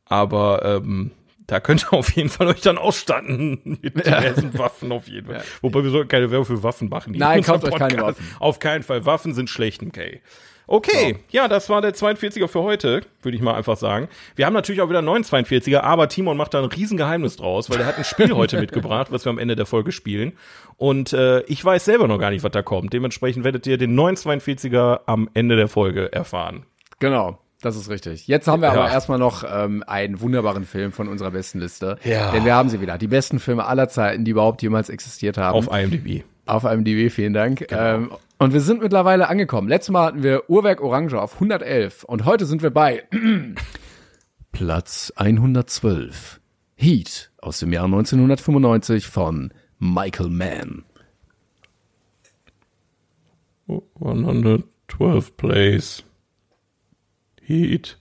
aber ähm, da könnt ihr (laughs) auf jeden Fall euch dann ausstatten (laughs) mit diversen ja. Waffen auf jeden Fall. Ja. Wobei wir sollten keine Werbung für Waffen machen. Nein, kauft euch keine Waffen. Auf keinen Fall. Waffen sind schlecht, okay. Okay, so. ja, das war der 42er für heute, würde ich mal einfach sagen. Wir haben natürlich auch wieder einen neuen 42er, aber Timon macht da ein Riesengeheimnis draus, weil er hat ein Spiel heute (laughs) mitgebracht, was wir am Ende der Folge spielen. Und äh, ich weiß selber noch gar nicht, was da kommt. Dementsprechend werdet ihr den neuen 42er am Ende der Folge erfahren. Genau. Das ist richtig. Jetzt haben wir ja. aber erstmal noch ähm, einen wunderbaren Film von unserer besten Liste. Ja. Denn wir haben sie wieder. Die besten Filme aller Zeiten, die überhaupt jemals existiert haben. Auf IMDb. Auf IMDb, vielen Dank. Genau. Ähm, und wir sind mittlerweile angekommen. Letztes Mal hatten wir Uhrwerk Orange auf 111 und heute sind wir bei (clears throat) Platz 112. Heat aus dem Jahr 1995 von Michael Mann. 112 Plays. Heat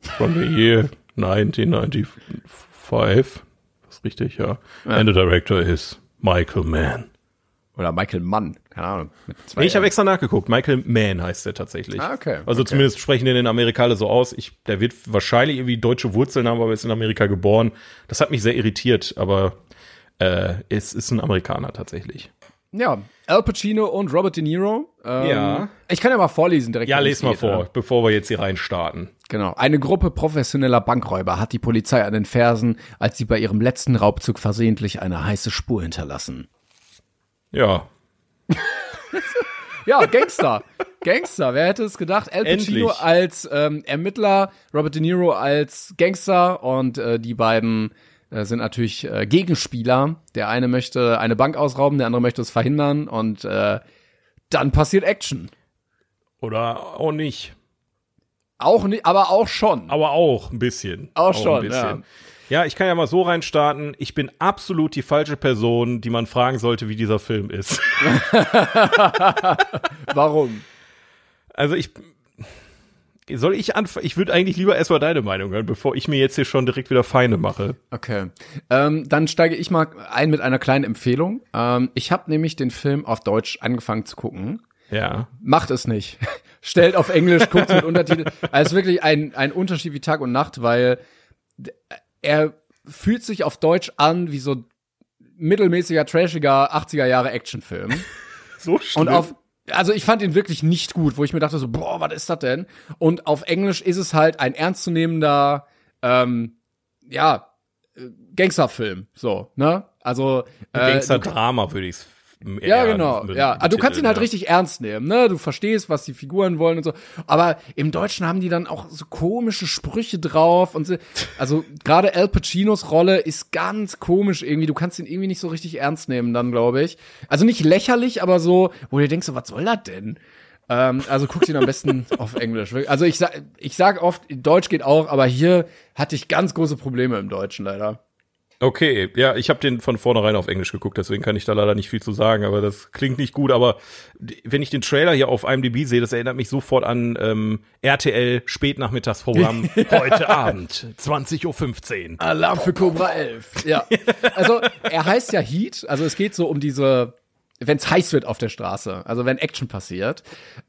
from the year 1995. Das ist richtig, ja. ja. And the director is Michael Mann. Oder Michael Mann, keine Ahnung. Nee, ich habe extra nachgeguckt. Michael Mann heißt der tatsächlich. Ah, okay. Also okay. zumindest sprechen den in Amerika alle so aus. Ich, der wird wahrscheinlich irgendwie deutsche Wurzeln haben, aber ist in Amerika geboren. Das hat mich sehr irritiert, aber äh, es ist ein Amerikaner tatsächlich. Ja, Al Pacino und Robert De Niro. Ähm, ja. Ich kann ja mal vorlesen direkt. Ja, les mal geht, vor, ne? bevor wir jetzt hier rein starten. Genau. Eine Gruppe professioneller Bankräuber hat die Polizei an den Fersen, als sie bei ihrem letzten Raubzug versehentlich eine heiße Spur hinterlassen. Ja. (laughs) ja, Gangster. Gangster, wer hätte es gedacht? Al Pacino Endlich. als ähm, Ermittler, Robert De Niro als Gangster und äh, die beiden äh, sind natürlich äh, Gegenspieler. Der eine möchte eine Bank ausrauben, der andere möchte es verhindern und äh, dann passiert Action. Oder auch nicht. Auch nicht, aber auch schon. Aber auch ein bisschen. Auch schon, ein bisschen. Ja. Ich kann ja mal so reinstarten. Ich bin absolut die falsche Person, die man fragen sollte, wie dieser Film ist. (laughs) Warum? Also ich soll ich anfangen? Ich würde eigentlich lieber erstmal deine Meinung hören, bevor ich mir jetzt hier schon direkt wieder Feinde mache. Okay. Ähm, dann steige ich mal ein mit einer kleinen Empfehlung. Ähm, ich habe nämlich den Film auf Deutsch angefangen zu gucken. Ja. Macht es nicht. (laughs) Stellt auf Englisch, guckt mit Untertitel. Also (laughs) es ist wirklich ein, ein Unterschied wie Tag und Nacht, weil er fühlt sich auf Deutsch an wie so mittelmäßiger, trashiger 80er Jahre Actionfilm. (laughs) So schlimm. Und auf also ich fand ihn wirklich nicht gut, wo ich mir dachte so, boah, was ist das denn? Und auf Englisch ist es halt ein ernstzunehmender, ähm, ja, äh, Gangsterfilm, so, ne? Also äh, Gangster-Drama würde ich ja, genau. Ja, also du kannst ihn halt ja. richtig ernst nehmen, ne? Du verstehst, was die Figuren wollen und so. Aber im Deutschen haben die dann auch so komische Sprüche drauf und so. Also gerade Al Pacinos Rolle ist ganz komisch irgendwie. Du kannst ihn irgendwie nicht so richtig ernst nehmen, dann glaube ich. Also nicht lächerlich, aber so, wo du denkst, so, was soll das denn? Ähm, also guck ihn am besten (laughs) auf Englisch. Also ich sag, ich sag oft, Deutsch geht auch, aber hier hatte ich ganz große Probleme im Deutschen leider. Okay, ja, ich habe den von vornherein auf Englisch geguckt, deswegen kann ich da leider nicht viel zu sagen, aber das klingt nicht gut. Aber wenn ich den Trailer hier auf IMDb sehe, das erinnert mich sofort an ähm, RTL Spätnachmittagsprogramm (laughs) heute Abend, 20.15 Uhr. Alarm für Cobra 11. Ja, also er heißt ja Heat, also es geht so um diese wenn es heiß wird auf der Straße, also wenn Action passiert.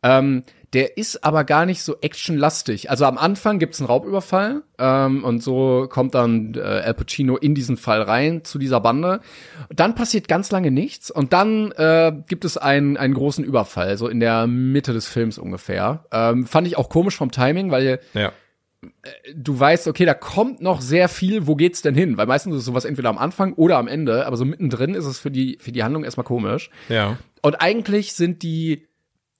Ähm, der ist aber gar nicht so actionlastig. Also am Anfang gibt's einen Raubüberfall ähm, und so kommt dann äh, Al Pacino in diesen Fall rein zu dieser Bande. Dann passiert ganz lange nichts und dann äh, gibt es einen, einen großen Überfall, so in der Mitte des Films ungefähr. Ähm, fand ich auch komisch vom Timing, weil ja du weißt, okay, da kommt noch sehr viel, wo geht's denn hin? Weil meistens ist sowas entweder am Anfang oder am Ende, aber so mittendrin ist es für die, für die Handlung erstmal komisch. Ja. Und eigentlich sind die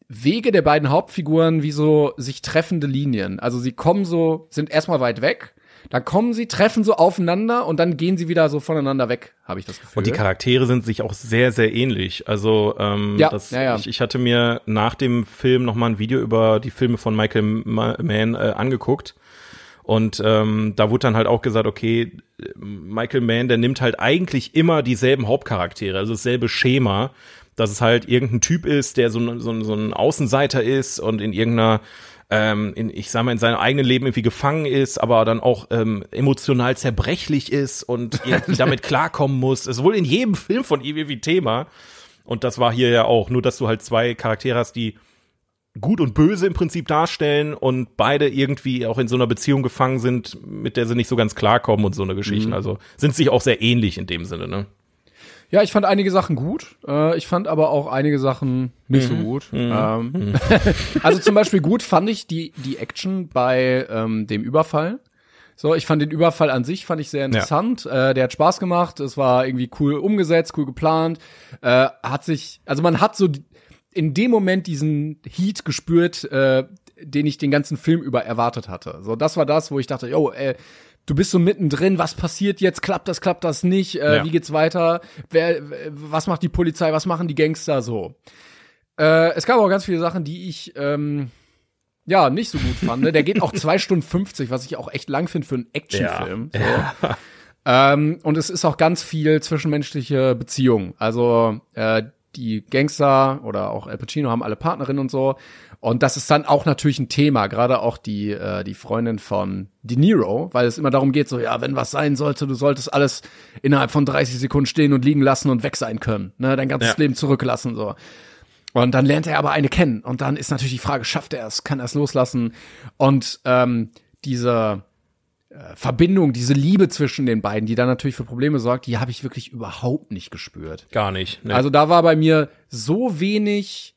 Wege der beiden Hauptfiguren wie so sich treffende Linien. Also sie kommen so, sind erstmal weit weg, dann kommen sie, treffen so aufeinander und dann gehen sie wieder so voneinander weg, habe ich das Gefühl. Und die Charaktere sind sich auch sehr, sehr ähnlich. Also ähm, ja, das, ja, ja. Ich, ich hatte mir nach dem Film noch mal ein Video über die Filme von Michael Mann äh, angeguckt und ähm, da wurde dann halt auch gesagt, okay, Michael Mann, der nimmt halt eigentlich immer dieselben Hauptcharaktere, also dasselbe Schema, dass es halt irgendein Typ ist, der so, so, so ein Außenseiter ist und in irgendeiner ähm, in, ich sag mal, in seinem eigenen Leben irgendwie gefangen ist, aber dann auch ähm, emotional zerbrechlich ist und (laughs) irgendwie damit klarkommen muss. Ist wohl in jedem Film von ihm irgendwie Thema. Und das war hier ja auch. Nur, dass du halt zwei Charaktere hast, die gut und böse im Prinzip darstellen und beide irgendwie auch in so einer Beziehung gefangen sind, mit der sie nicht so ganz klarkommen und so eine Geschichte. Mhm. Also sind sich auch sehr ähnlich in dem Sinne, ne? Ja, ich fand einige Sachen gut. Äh, ich fand aber auch einige Sachen nicht mhm. so gut. Mhm. Ähm, mhm. (laughs) also zum Beispiel gut fand ich die, die Action bei ähm, dem Überfall. So, ich fand den Überfall an sich fand ich sehr interessant. Ja. Äh, der hat Spaß gemacht. Es war irgendwie cool umgesetzt, cool geplant. Äh, hat sich, also man hat so in dem Moment diesen Heat gespürt, äh, den ich den ganzen Film über erwartet hatte. So, das war das, wo ich dachte, yo, äh, du bist so mittendrin, was passiert jetzt? Klappt das, klappt das nicht? Äh, ja. Wie geht's weiter? Wer, was macht die Polizei? Was machen die Gangster so? Äh, es gab auch ganz viele Sachen, die ich ähm, ja nicht so gut fand. Der geht auch (laughs) zwei Stunden 50, was ich auch echt lang finde für einen Actionfilm. Ja. So. Ja. Ähm, und es ist auch ganz viel zwischenmenschliche Beziehung. Also äh, die Gangster oder auch Al Pacino haben alle Partnerinnen und so. Und das ist dann auch natürlich ein Thema, gerade auch die, äh, die Freundin von De Niro, weil es immer darum geht, so, ja, wenn was sein sollte, du solltest alles innerhalb von 30 Sekunden stehen und liegen lassen und weg sein können, ne, dein ganzes ja. Leben zurücklassen, so. Und dann lernt er aber eine kennen. Und dann ist natürlich die Frage, schafft er es, kann er es loslassen? Und ähm, diese, äh, Verbindung, diese Liebe zwischen den beiden, die dann natürlich für Probleme sorgt, die habe ich wirklich überhaupt nicht gespürt. Gar nicht. Nee. Also da war bei mir so wenig,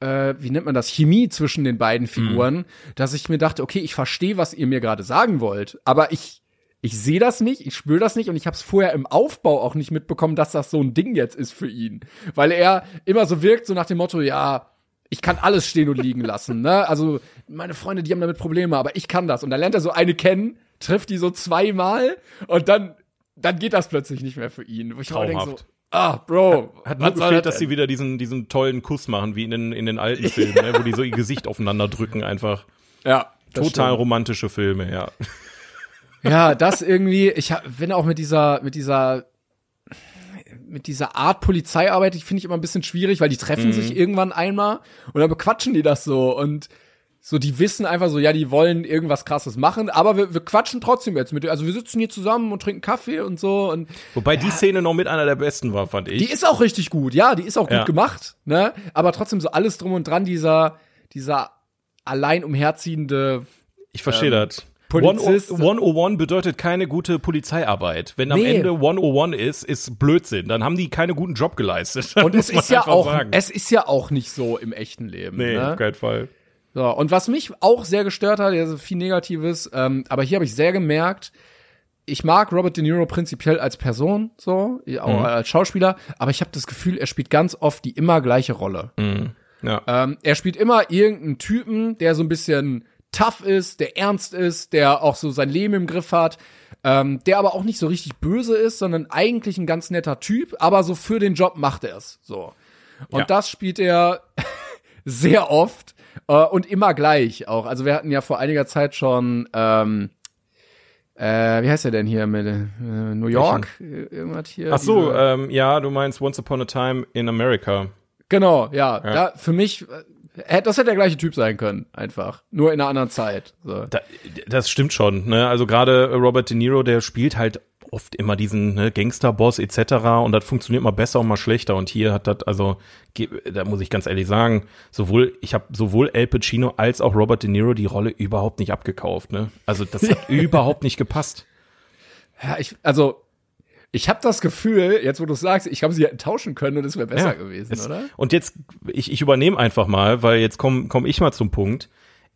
äh, wie nennt man das, Chemie zwischen den beiden mhm. Figuren, mhm. dass ich mir dachte, okay, ich verstehe, was ihr mir gerade sagen wollt, aber ich ich sehe das nicht, ich spüre das nicht und ich habe es vorher im Aufbau auch nicht mitbekommen, dass das so ein Ding jetzt ist für ihn, weil er immer so wirkt, so nach dem Motto, ja, ich kann alles stehen und liegen lassen. Ne? Also meine Freunde, die haben damit Probleme, aber ich kann das. Und dann lernt er so eine kennen, trifft die so zweimal und dann, dann geht das plötzlich nicht mehr für ihn. Wo ich Traumhaft. Denke so, ah, Bro. Hat, hat nur gefehlt, dass sie wieder diesen, diesen tollen Kuss machen, wie in den, in den alten (laughs) Filmen, ne, wo die so ihr Gesicht aufeinander drücken einfach. Ja. Total stimmt. romantische Filme, ja. Ja, das irgendwie, ich hab, bin auch mit dieser, mit dieser, mit dieser Art Polizeiarbeit, ich finde ich immer ein bisschen schwierig, weil die treffen sich irgendwann einmal und dann bequatschen die das so und so, die wissen einfach so, ja, die wollen irgendwas krasses machen, aber wir, wir quatschen trotzdem jetzt mit, also wir sitzen hier zusammen und trinken Kaffee und so und Wobei die Szene noch mit einer der besten war, fand ich. die ist auch richtig gut, ja, die ist auch gut Ja. gemacht, ne, aber trotzdem so alles drum und dran, dieser, dieser allein umherziehende, ich verstehe das. Polizist- 101 bedeutet keine gute Polizeiarbeit. Wenn am Nee. Ende 101 ist, ist Blödsinn. Dann haben die keinen guten Job geleistet. (laughs) und es ist ja auch, sagen. es ist ja auch nicht so im echten Leben, nee, ne? auf keinen Fall. So, und was mich auch sehr gestört hat, also viel Negatives, ähm, aber hier habe ich sehr gemerkt, ich mag Robert De Niro prinzipiell als Person, so, auch als Schauspieler, aber ich habe das Gefühl, er spielt ganz oft die immer gleiche Rolle. Ja. Ähm, er spielt immer irgendeinen Typen, der so ein bisschen tough ist, der ernst ist, der auch so sein Leben im Griff hat, ähm, der aber auch nicht so richtig böse ist, sondern eigentlich ein ganz netter Typ, aber so für den Job macht er es. So. Und Ja. das spielt er (laughs) sehr oft äh, und immer gleich auch. Also wir hatten ja vor einiger Zeit schon ähm, äh, wie heißt er denn hier mit äh, New York? Äh, Irgendwas hier. Ach so, ähm, ja, du meinst Once Upon a Time in America. Genau, ja. Da, für mich, äh, das hätte der gleiche Typ sein können, einfach. Nur in einer anderen Zeit. So. Da, das stimmt schon. Ne? Also gerade Robert De Niro, der spielt halt oft immer diesen ne, Gangsterboss etc. und das funktioniert mal besser und mal schlechter. Und hier hat das, also da muss ich ganz ehrlich sagen, sowohl ich habe sowohl Al Pacino als auch Robert De Niro die Rolle überhaupt nicht abgekauft. Ne? Also das hat (laughs) überhaupt nicht gepasst. Ja, ich, also, ich habe das Gefühl, jetzt wo du sagst, ich glaube, sie hätten tauschen können und es wäre besser Ja, gewesen, es, oder? Und jetzt, ich, ich übernehme einfach mal, weil jetzt komme komm ich mal zum Punkt.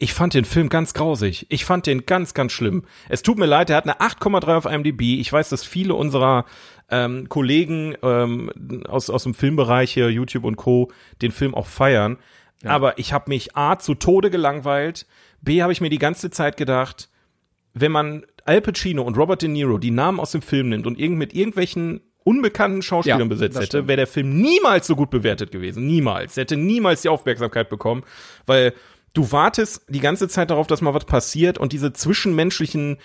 Ich fand den Film ganz grausig. Ich fand den ganz, ganz schlimm. Es tut mir leid, er hat eine 8,3 auf IMDb. Ich weiß, dass viele unserer ähm, Kollegen ähm, aus, aus dem Filmbereich hier, YouTube und Co., den Film auch feiern. Aber ich habe mich A zu Tode gelangweilt. B habe ich mir die ganze Zeit gedacht, wenn man Al Pacino und Robert De Niro die Namen aus dem Film nimmt und irgend mit irgendwelchen unbekannten Schauspielern Ja, besetzt hätte, wäre der Film niemals so gut bewertet gewesen. Niemals. Er hätte niemals die Aufmerksamkeit bekommen, weil du wartest die ganze Zeit darauf, dass mal was passiert und diese zwischenmenschlichen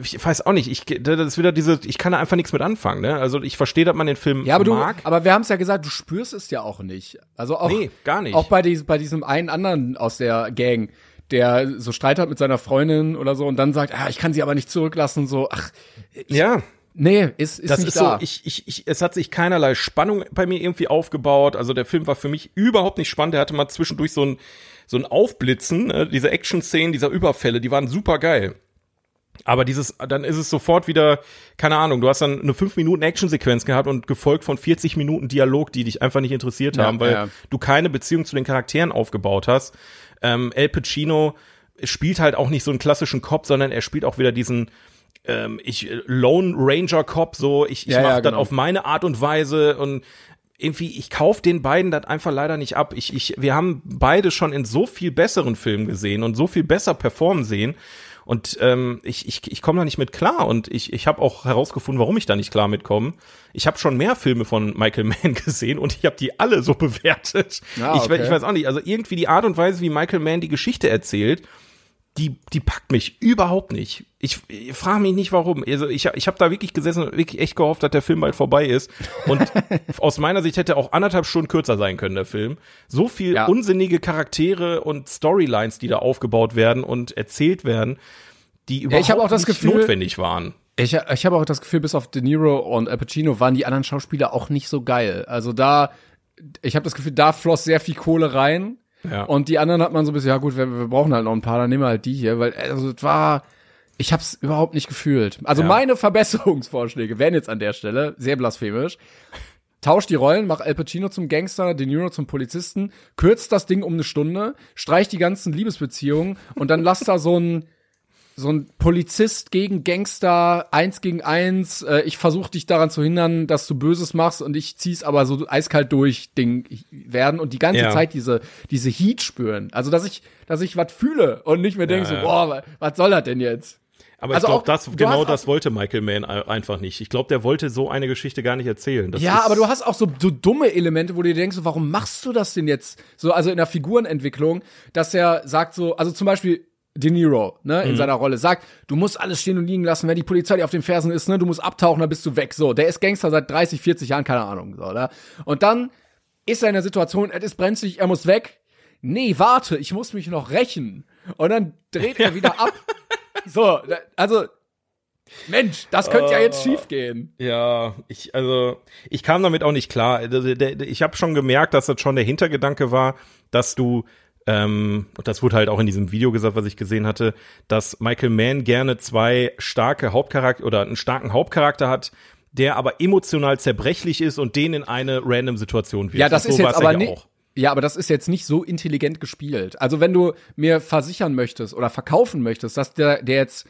ich weiß auch nicht, ich, das ist wieder diese, ich kann da einfach nichts mit anfangen, ne? Also ich verstehe, dass man den Film Ja, aber du, mag. aber wir haben es ja gesagt, du spürst es ja auch nicht. Also auch, Nee, gar nicht. Auch bei, dies, bei diesem einen anderen aus der Gang, der so Streit hat mit seiner Freundin oder so und dann sagt, ah, ich kann sie aber nicht zurücklassen, so, ach, ja, nee, ist, ist das nicht ist da. so, ich, ich, ich, es hat sich keinerlei Spannung bei mir irgendwie aufgebaut. Also der Film war für mich überhaupt nicht spannend. Der hatte mal zwischendurch so ein, so ein Aufblitzen, äh, diese Action-Szenen, dieser Überfälle, die waren super geil. Aber dieses, dann ist es sofort wieder, keine Ahnung, du hast dann eine 5 Minuten Actionsequenz gehabt und gefolgt von 40 Minuten Dialog, die dich einfach nicht interessiert Ja, haben, weil ja. du keine Beziehung zu den Charakteren aufgebaut hast. Ähm, El Pacino spielt halt auch nicht so einen klassischen Cop, sondern er spielt auch wieder diesen ähm, ich äh, Lone Ranger Cop, so ich, ich Ja, mache ja, das genau. auf meine Art und Weise und irgendwie, ich kauf den beiden das einfach leider nicht ab. Ich, ich, wir haben beide schon in so viel besseren Filmen gesehen und so viel besser performen sehen. Und ähm, ich, ich, ich komme da nicht mit klar und ich, ich habe auch herausgefunden, warum ich da nicht klar mitkomme. Ich habe schon mehr Filme von Michael (laughs) Mann gesehen und ich habe die alle so (laughs) bewertet. Ah, ich, okay. ich weiß auch nicht, also irgendwie die Art und Weise, wie Michael Mann die Geschichte erzählt, die, die packt mich überhaupt nicht. Ich, ich frage mich nicht, warum. Also ich, ich habe da wirklich gesessen und wirklich echt gehofft, dass der Film bald vorbei ist. Und (laughs) aus meiner Sicht hätte auch anderthalb Stunden kürzer sein können, der Film. So viel Ja. unsinnige Charaktere und Storylines, die da aufgebaut werden und erzählt werden, die überhaupt ich hab auch das nicht Gefühl- notwendig waren. Ich, ich habe auch das Gefühl, bis auf De Niro und Al Pacino waren die anderen Schauspieler auch nicht so geil. Also da, ich habe das Gefühl, da floss sehr viel Kohle rein. Ja. Und die anderen hat man so ein bisschen, ja gut, wir, wir brauchen halt noch ein paar, dann nehmen wir halt die hier, weil also es war, ich habe es überhaupt nicht gefühlt. Also Ja. meine (laughs) Verbesserungsvorschläge wären jetzt an der Stelle sehr blasphemisch. Tausch die Rollen, mach Al Pacino zum Gangster, De Niro zum Polizisten, kürzt das Ding um eine Stunde, streich die ganzen Liebesbeziehungen und dann lass da so ein so ein Polizist gegen Gangster, eins gegen eins, äh, ich versuche dich daran zu hindern, dass du Böses machst und ich zieh's aber so eiskalt durch Ding werden und die ganze Ja. Zeit diese, diese Heat spüren. Also, dass ich, dass ich was fühle und nicht mehr denke ja. so, boah, wa- was soll das denn jetzt? Aber Also ich glaube, das genau das wollte Michael Mann ein- einfach nicht. Ich glaube, der wollte so eine Geschichte gar nicht erzählen. Das ja, aber du hast auch so, so dumme Elemente, wo du dir denkst, so, warum machst du das denn jetzt? So, also in der Figurenentwicklung, dass er sagt so, also zum Beispiel De Niro, ne, in seiner Rolle, sagt, du musst alles stehen und liegen lassen, wenn die Polizei dir auf den Fersen ist, ne, du musst abtauchen, dann bist du weg. So, der ist Gangster seit 30, 40 Jahren, keine Ahnung, so, oder? Und dann ist er in der Situation, es ist brenzlig, er muss weg. Nee, warte, ich muss mich noch rächen. Und dann dreht er wieder ab. (laughs) So, also, Mensch, das könnte ja jetzt schief gehen. Ja, ich also ich kam damit auch nicht klar. Also, Ich habe schon gemerkt, dass das schon der Hintergedanke war, dass du ähm, und das wurde halt auch in diesem Video gesagt, was ich gesehen hatte, dass Michael Mann gerne zwei starke Hauptcharakter oder einen starken Hauptcharakter hat, der aber emotional zerbrechlich ist und den in eine random Situation wirft. Ja, das Und ist so jetzt ja aber nicht. Ja, aber das ist jetzt nicht so intelligent gespielt. Also wenn du mir versichern möchtest oder verkaufen möchtest, dass der, der jetzt,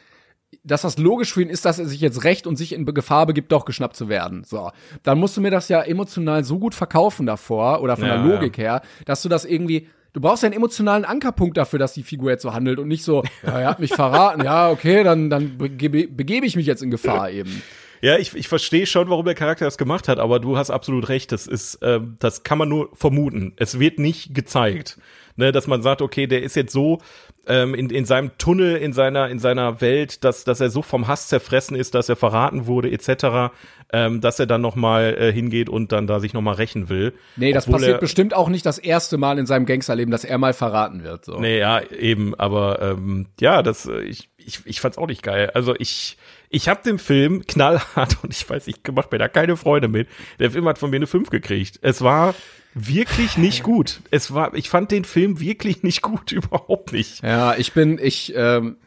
dass das logisch für ihn ist, dass er sich jetzt recht und sich in Gefahr begibt, doch geschnappt zu werden. So, dann musst du mir das ja emotional so gut verkaufen davor oder von Ja, der Logik her, dass du das irgendwie Du brauchst ja einen emotionalen Ankerpunkt dafür, dass die Figur jetzt so handelt und nicht so, ja, er hat mich verraten, ja, okay, dann, dann begebe, begebe ich mich jetzt in Gefahr eben. Ja, ich, ich verstehe schon, warum der Charakter das gemacht hat, aber du hast absolut recht. Das ist, ähm, das kann man nur vermuten. Es wird nicht gezeigt, ne, dass man sagt, okay, der ist jetzt so ähm, in, in seinem Tunnel, in seiner in seiner Welt, dass dass er so vom Hass zerfressen ist, dass er verraten wurde, etc., ähm, dass er dann noch mal äh, hingeht und dann da sich noch mal rächen will. Nee, das Obwohl passiert er, bestimmt auch nicht das erste Mal in seinem Gangsterleben, dass er mal verraten wird. So. Nee, ja, eben, aber ähm, ja, das äh, ich ich ich fand's auch nicht geil. Also ich ich habe den Film knallhart und ich weiß, ich mach mir da keine Freude mit. Der Film hat von mir eine 5 gekriegt. Es war wirklich nicht gut. Es war ich fand den Film wirklich nicht gut, (laughs) überhaupt nicht. Ja, ich bin, ich, ähm,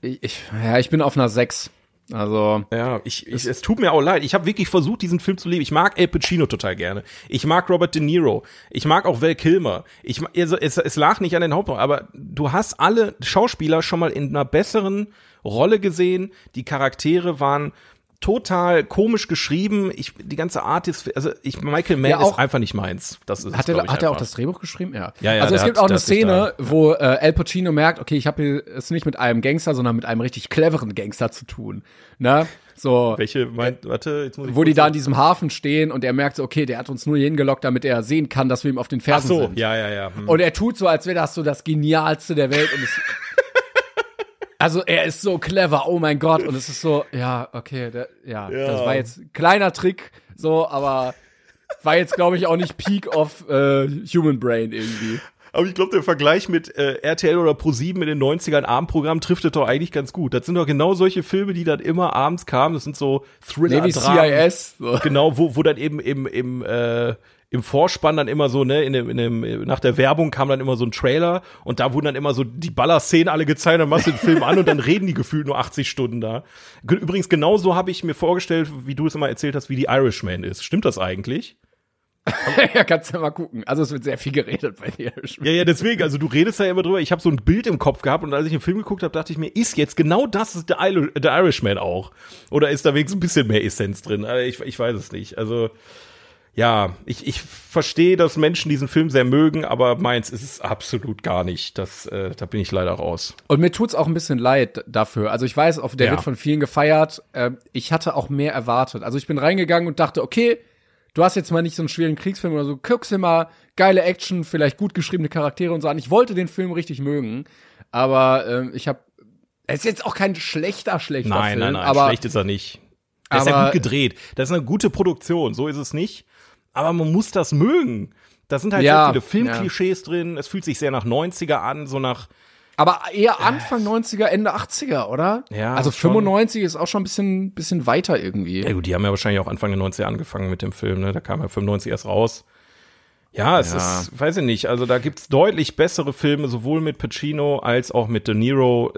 ich, ich, ja, ich bin auf einer 6. Also, Ja, ich, ich es tut mir auch leid. Ich habe wirklich versucht, diesen Film zu leben. Ich mag El Pacino total gerne. Ich mag Robert De Niro. Ich mag auch Val Kilmer. Ich, also es, es lag nicht an den Hauptrollen, aber du hast alle Schauspieler schon mal in einer besseren Rolle gesehen. Die Charaktere waren total komisch geschrieben. Ich, die ganze Art ist, also ich, Michael Mann Ja, auch- ist einfach nicht meins. Das ist, hat, er, hat er auch das Drehbuch geschrieben? Ja. Ja, ja, also es gibt hat- auch eine Szene, wo äh, Al Pacino merkt, okay, ich habe es nicht mit einem Gangster, sondern mit einem richtig cleveren Gangster zu tun. Ne? So, Welche meint, warte, jetzt muss ich wo die da in diesem Hafen stehen und er merkt so, okay, der hat uns nur hier hingelockt, damit er sehen kann, dass wir ihm auf den Ach Fersen so, sind. ja, ja, ja. Hm. Und er tut so, als wäre das so das Genialste der Welt. Und es, (laughs) also er ist so clever, oh mein Gott. Und es ist so, ja, okay, der, ja, Ja. das war jetzt ein kleiner Trick, so, aber war jetzt, glaube ich, auch nicht Peak of äh, Human Brain irgendwie. Aber ich glaube, der Vergleich mit äh, RTL oder Pro7 in den 90ern Abendprogramm trifft es doch eigentlich ganz gut. Das sind doch genau solche Filme, die dann immer abends kamen. Das sind so Thriller, Nee, wie. CIS. So. Genau, wo, wo dann eben im, im, äh, im Vorspann dann immer so, ne, in dem, in dem, nach der Werbung kam dann immer so ein Trailer und da wurden dann immer so die Ballerszenen alle gezeigt, dann machst du den Film an und dann reden die gefühlt nur 80 Stunden da. Ge- Übrigens, genau so habe ich mir vorgestellt, wie du es immer erzählt hast, wie die Irishman ist. Stimmt das eigentlich? (laughs) ja, kannst ja mal gucken. Also es wird sehr viel geredet bei dir. Ja, ja, deswegen, also du redest ja immer drüber. Ich habe so ein Bild im Kopf gehabt und als ich den Film geguckt habe, dachte ich mir, ist jetzt genau das ist der, Ir der Irishman auch? Oder ist da wenigstens ein bisschen mehr Essenz drin? Aber Ich, ich weiß es nicht. Also, ja, ich, ich verstehe, dass Menschen diesen Film sehr mögen, aber meins ist es absolut gar nicht. Das, äh, da bin ich leider raus. Und mir tut's auch ein bisschen leid dafür. Also ich weiß, auf der Ja. wird von vielen gefeiert. Ähm, ich hatte auch mehr erwartet. Also ich bin reingegangen und dachte, okay, du hast jetzt mal nicht so einen schweren Kriegsfilm oder so, guckst dir mal geile Action, vielleicht gut geschriebene Charaktere und so an. Ich wollte den Film richtig mögen, aber ähm, ich habe es ist jetzt auch kein schlechter, schlechter Nein, Film, nein, nein, aber schlecht ist er nicht. Der ist ja gut gedreht. Das ist eine gute Produktion, so ist es nicht. Aber man muss das mögen. Da sind halt Ja, sehr viele Filmklischees drin. Es fühlt sich sehr nach 90er an, so nach aber eher Anfang 90er, Ende 80er, oder? Ja, Also schon. 95 ist auch schon ein bisschen bisschen weiter irgendwie. Ja gut, die haben ja wahrscheinlich auch Anfang der 90er angefangen mit dem Film, ne? Da kam ja 95 erst raus. Ja, es Ja. ist, weiß ich nicht, also da gibt's deutlich bessere Filme, sowohl mit Pacino als auch mit De Niro.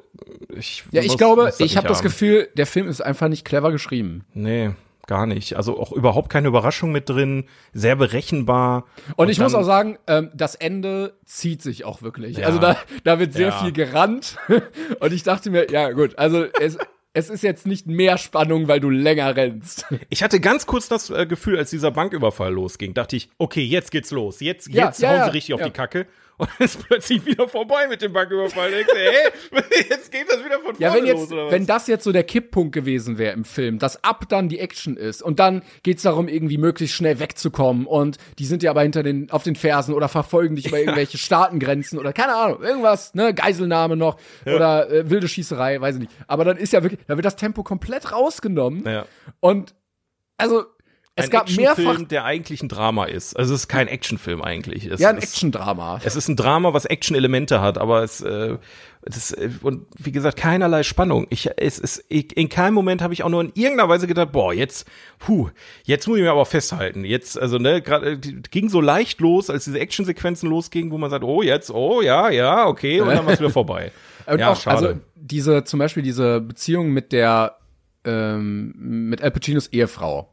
Ich Ja, ich muss- glaube, muss ich habe das. Gefühl, der Film ist einfach nicht clever geschrieben. Nee, gar nicht. Also auch überhaupt keine Überraschung mit drin, sehr berechenbar. Und, ich muss auch sagen, ähm, das Ende zieht sich auch wirklich. Ja. Also da, da wird sehr Ja. viel gerannt. (laughs) Und ich dachte mir, ja gut, also es, es ist jetzt nicht mehr Spannung, weil du länger rennst. Ich hatte ganz kurz das äh, Gefühl, als dieser Banküberfall losging, dachte ich, okay, jetzt geht's los. Jetzt, Ja, jetzt ja, hauen ja, sie richtig auf ja. die Kacke. Und ist plötzlich wieder vorbei mit dem Banküberfall. Denkst hey, (laughs) jetzt geht das wieder von vorne Ja, wenn jetzt, los, oder was? wenn das jetzt so der Kipppunkt gewesen wäre im Film, dass ab dann die Action ist und dann geht's darum, irgendwie möglichst schnell wegzukommen und die sind ja aber hinter den, auf den Fersen oder verfolgen dich über (laughs) irgendwelche Staatengrenzen oder keine Ahnung, irgendwas, ne, Geiselnahme noch oder äh, wilde Schießerei, weiß ich nicht. Aber dann ist ja wirklich, da wird das Tempo komplett rausgenommen Ja. und, also, es ein gab mehrfach, Actionfilm, der eigentlich ein Drama ist. Also es ist kein Actionfilm eigentlich. Es ja, ein Action-Drama. Es ist ein Drama, was Action-Elemente hat, aber es, äh, das, äh, und wie gesagt, keinerlei Spannung. Ich, es ist, ich, in keinem Moment habe ich auch nur in irgendeiner Weise gedacht, boah, jetzt, puh, jetzt muss ich mir aber festhalten. Jetzt, also, ne, gerade, ging so leicht los, als diese Actionsequenzen losgingen, wo man sagt, oh, jetzt, oh, ja, ja, okay, und dann war es wieder vorbei. (laughs) Und ja, auch, schade. also diese, zum Beispiel diese Beziehung mit der, ähm, mit Al Pacinos Ehefrau.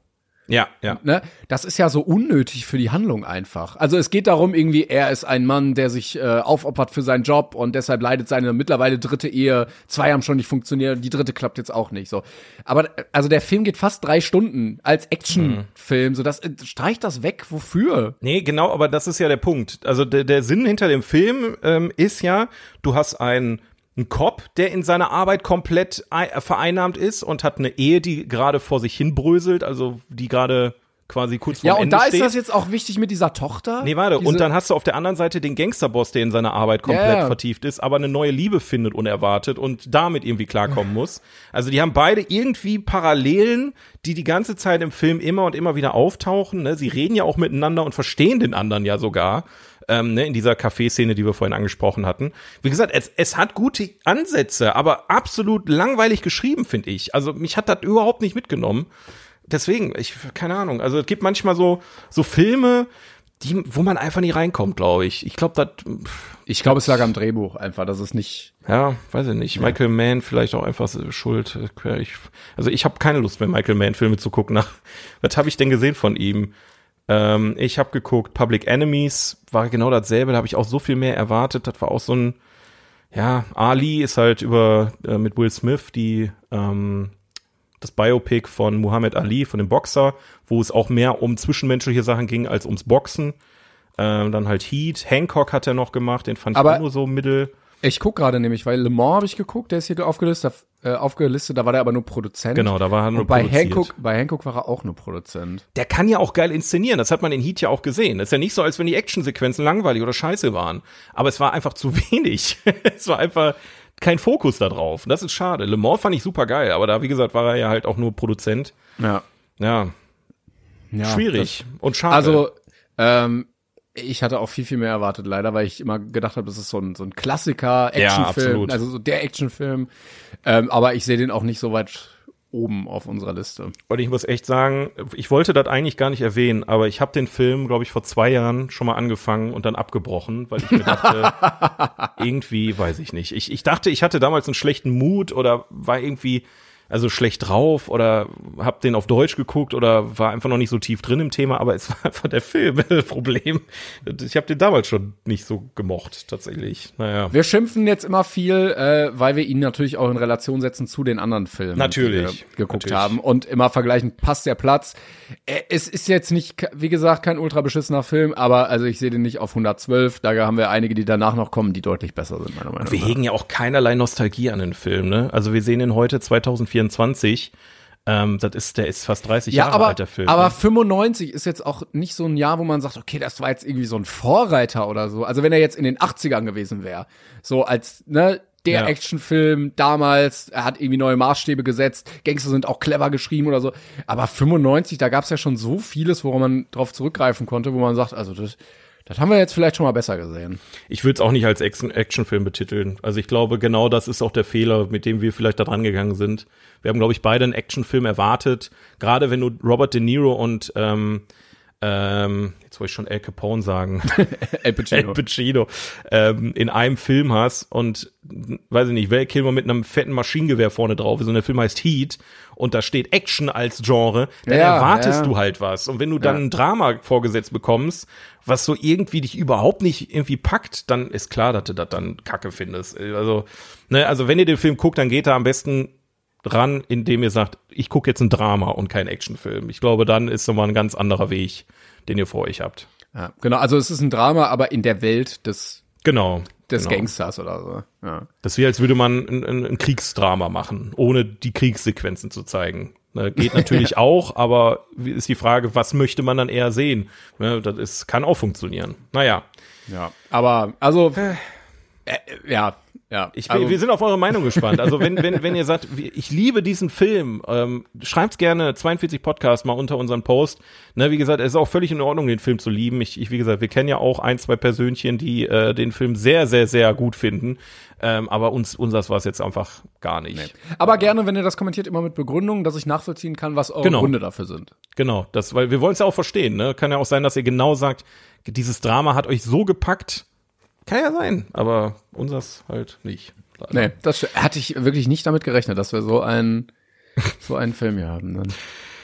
Ja, ja. Ne? Das ist ja so unnötig für die Handlung einfach. Also es geht darum, irgendwie, er ist ein Mann, der sich äh, aufopfert für seinen Job und deshalb leidet seine mittlerweile dritte Ehe. Zwei haben schon nicht funktioniert, die dritte klappt jetzt auch nicht so. Aber also der Film geht fast drei Stunden als Actionfilm, so das äh, streicht das weg. Wofür? Nee, genau, aber das ist ja der Punkt. Also der, der Sinn hinter dem Film ähm, ist ja, du hast einen, einen Cop, der in seiner Arbeit komplett ei- vereinnahmt ist und hat eine Ehe, die gerade vor sich hin bröselt, also die gerade quasi kurz vor Ja, und Ende da steht. ist das jetzt auch wichtig mit dieser Tochter. Nee, warte, und dann hast du auf der anderen Seite den Gangsterboss, der in seiner Arbeit komplett ja. vertieft ist, aber eine neue Liebe findet unerwartet und damit irgendwie klarkommen muss. Also die haben beide irgendwie Parallelen, die die ganze Zeit im Film immer und immer wieder auftauchen. Ne? Sie reden ja auch miteinander und verstehen den anderen ja sogar. Ähm, ne, in dieser Café-Szene, die wir vorhin angesprochen hatten. Wie gesagt, es, es hat gute Ansätze, aber absolut langweilig geschrieben, finde ich. Also mich hat das überhaupt nicht mitgenommen deswegen, ich, keine Ahnung. Also es gibt manchmal so, so Filme, die, wo man einfach nie reinkommt, glaube ich. Ich glaube, das, ich glaube, es lag am Drehbuch einfach, dass es nicht. ja, weiß ich nicht. Michael Mann vielleicht auch einfach schuld. Ich, also ich habe keine Lust mehr, Michael Mann Filme zu gucken. Nach, (laughs) was habe ich denn gesehen von ihm? Ähm, ich habe geguckt, Public Enemies war genau dasselbe. Da habe ich auch so viel mehr erwartet. Das war auch so ein, ja, Ali ist halt über äh, mit Will Smith die ähm, das Biopic von Muhammad Ali, von dem Boxer, wo es auch mehr um zwischenmenschliche Sachen ging als ums Boxen. Ähm, dann halt Heat, Hancock hat er noch gemacht, den fand ich Aber- auch nur so mittel. Ich guck gerade nämlich, weil Le Mans habe ich geguckt, der ist hier aufgelistet, äh, aufgelistet, da war der aber nur Produzent. Genau, da war er nur Und bei produziert. Hancock, bei Hancock war er auch nur Produzent. Der kann ja auch geil inszenieren, das hat man in Heat ja auch gesehen. Das ist ja nicht so, als wenn die Actionsequenzen langweilig oder scheiße waren. Aber es war einfach zu (laughs) wenig. es war einfach kein Fokus da drauf. Das ist schade. Le Mans fand ich super geil, aber da, wie gesagt, war er ja halt auch nur Produzent. Ja. Ja, ja schwierig und schade. Also, ähm, ich hatte auch viel, viel mehr erwartet, leider, weil ich immer gedacht habe, das ist so ein, so ein Klassiker-Actionfilm, absolut. also so der Actionfilm. Ähm, aber ich sehe den auch nicht so weit oben auf unserer Liste. Und ich muss echt sagen, ich wollte das eigentlich gar nicht erwähnen, aber ich habe den Film, glaube ich, vor zwei Jahren schon mal angefangen und dann abgebrochen, weil ich mir dachte, (laughs) irgendwie, weiß ich nicht. Ich, ich dachte, ich hatte damals einen schlechten Mut oder war irgendwie also schlecht drauf oder hab den auf Deutsch geguckt oder war einfach noch nicht so tief drin im Thema, aber es war einfach der Film (laughs) das Problem. Ich habe den damals schon nicht so gemocht, tatsächlich. Naja. Wir schimpfen jetzt immer viel, äh, weil wir ihn natürlich auch in Relation setzen zu den anderen Filmen, Natürlich. die wir geguckt Natürlich. haben und immer vergleichen, passt der Platz. Äh, es ist jetzt nicht, wie gesagt, kein ultra beschissener Film, aber also ich sehe den nicht auf 112. Da haben wir einige, die danach noch kommen, die deutlich besser sind, meiner Meinung Wir nach. hegen ja auch keinerlei Nostalgie an den Film, ne? Also wir sehen ihn heute 2024. Ähm, das ist, der ist fast 30 Ja, Jahre aber, alt, der Film. aber ne? 95 ist jetzt auch nicht so ein Jahr, wo man sagt, okay, das war jetzt irgendwie so ein Vorreiter oder so. Also wenn er jetzt in den 80ern gewesen wäre, so als, ne, der Ja. Actionfilm damals, er hat irgendwie neue Maßstäbe gesetzt, Gangster sind auch clever geschrieben oder so. Aber 95, da gab's ja schon so vieles, woran man drauf zurückgreifen konnte, wo man sagt, also das, das haben wir jetzt vielleicht schon mal besser gesehen. Ich würde es auch nicht als Action- Actionfilm betiteln. Also ich glaube, genau das ist auch der Fehler, mit dem wir vielleicht da dran gegangen sind. Wir haben, glaube ich, beide einen Actionfilm erwartet. Gerade wenn du Robert De Niro und ähm, ähm, jetzt wollte ich schon El Capone sagen, (laughs) El El Pacino. (laughs) Pacino, ähm, in einem Film hast und, weiß ich nicht, Val Kilmer mit einem fetten Maschinengewehr vorne drauf ist und der Film heißt Heat und da steht Action als Genre, dann Ja, erwartest ja. du halt was. Und wenn du dann Ja. ein Drama vorgesetzt bekommst, was so irgendwie dich überhaupt nicht irgendwie packt, dann ist klar, dass du das dann kacke findest. Also, ne, also wenn ihr den Film guckt, dann geht da am besten ran, indem ihr sagt, ich gucke jetzt ein Drama und kein Actionfilm. Ich glaube, dann ist nochmal ein ganz anderer Weg, den ihr vor euch habt. Ja, genau, also es ist ein Drama, aber in der Welt des Genau. des genau. Gangsters oder so. Ja. Das ist wie, als würde man ein, ein, ein Kriegsdrama machen, ohne die Kriegssequenzen zu zeigen. Ne, geht natürlich (laughs) auch, aber ist die Frage, was möchte man dann eher sehen? Ne, das ist, kann auch funktionieren. Naja, ja. Aber, also, äh, ja, ja. ich, also, wir sind auf eure Meinung gespannt. Also wenn, wenn, wenn ihr sagt, ich liebe diesen Film, ähm, schreibt's gerne 42 Podcast mal unter unseren Post. Ne, wie gesagt, es ist auch völlig in Ordnung, den Film zu lieben. Ich, ich wie gesagt, wir kennen ja auch ein, zwei Persönchen, die äh, den Film sehr, sehr, sehr gut finden. Ähm, aber uns, unseres war es jetzt einfach gar nicht. aber gerne, wenn ihr das kommentiert, immer mit Begründung, dass ich nachvollziehen kann, was eure Genau. Gründe dafür sind. Genau, das, weil wir wollen es ja auch verstehen, ne? Kann ja auch sein, dass ihr genau sagt, dieses Drama hat euch so gepackt. Kann ja sein, aber unseres halt nicht. leider. Nee, das hatte ich wirklich nicht damit gerechnet, dass wir so einen, so einen Film hier haben. Dann.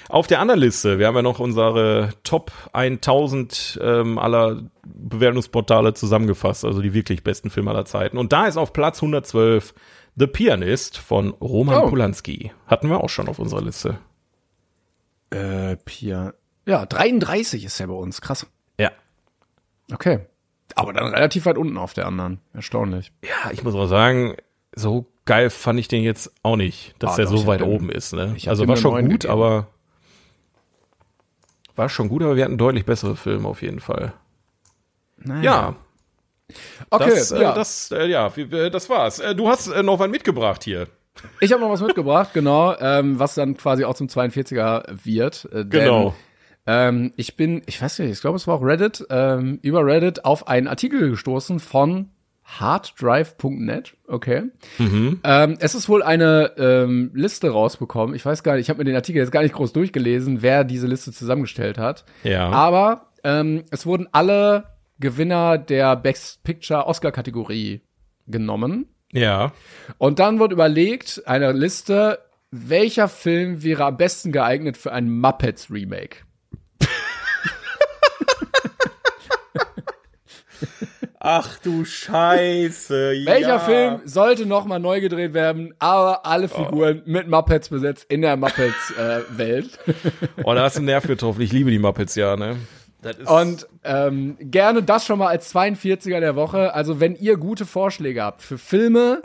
Auf der anderen Liste, wir haben ja noch unsere Top 1000 ähm, aller Bewertungsportale zusammengefasst, also die wirklich besten Filme aller Zeiten. Und da ist auf Platz 112 The Pianist von Roman Oh. Polanski. Hatten wir auch schon auf unserer Liste. Äh, Pia. Ja, 33 ist ja bei uns. Krass. Ja. Okay. Aber dann relativ weit unten auf der anderen. Erstaunlich. Ja, ich muss auch sagen, so geil fand ich den jetzt auch nicht, dass Ah, der doch, so weit dem- oben ist. Ne? Also war schon gut, gegeben. aber war schon gut, aber wir hatten deutlich bessere Filme auf jeden Fall. Ja, Okay, das, äh, ja. das, äh, ja, das war's. Äh, du hast äh, noch was mitgebracht hier. Ich habe noch was mitgebracht, genau, ähm, was dann quasi auch zum 42er wird. Äh, Genau. Ähm, ich bin, ich weiß nicht, ich glaube, es war auch Reddit, ähm, über Reddit auf einen Artikel gestoßen von harddrive.net, okay. Ähm, es ist wohl eine ähm, Liste rausbekommen. Ich weiß gar nicht, ich habe mir den Artikel jetzt gar nicht groß durchgelesen, wer diese Liste zusammengestellt hat. Ja. Aber ähm, es wurden alle Gewinner der Best Picture Oscar-Kategorie genommen. Ja. Und dann wird überlegt, eine Liste, welcher Film wäre am besten geeignet für ein Muppets Remake? Ach du Scheiße. Welcher ja. Film sollte noch mal neu gedreht werden, aber alle Figuren mit Muppets besetzt in der Muppets-Welt? Oh, da hast du einen Nerv getroffen. Ich liebe die Muppets, ja, ne? Und ähm, gerne das schon mal als 42er der Woche. Also wenn ihr gute Vorschläge habt für Filme,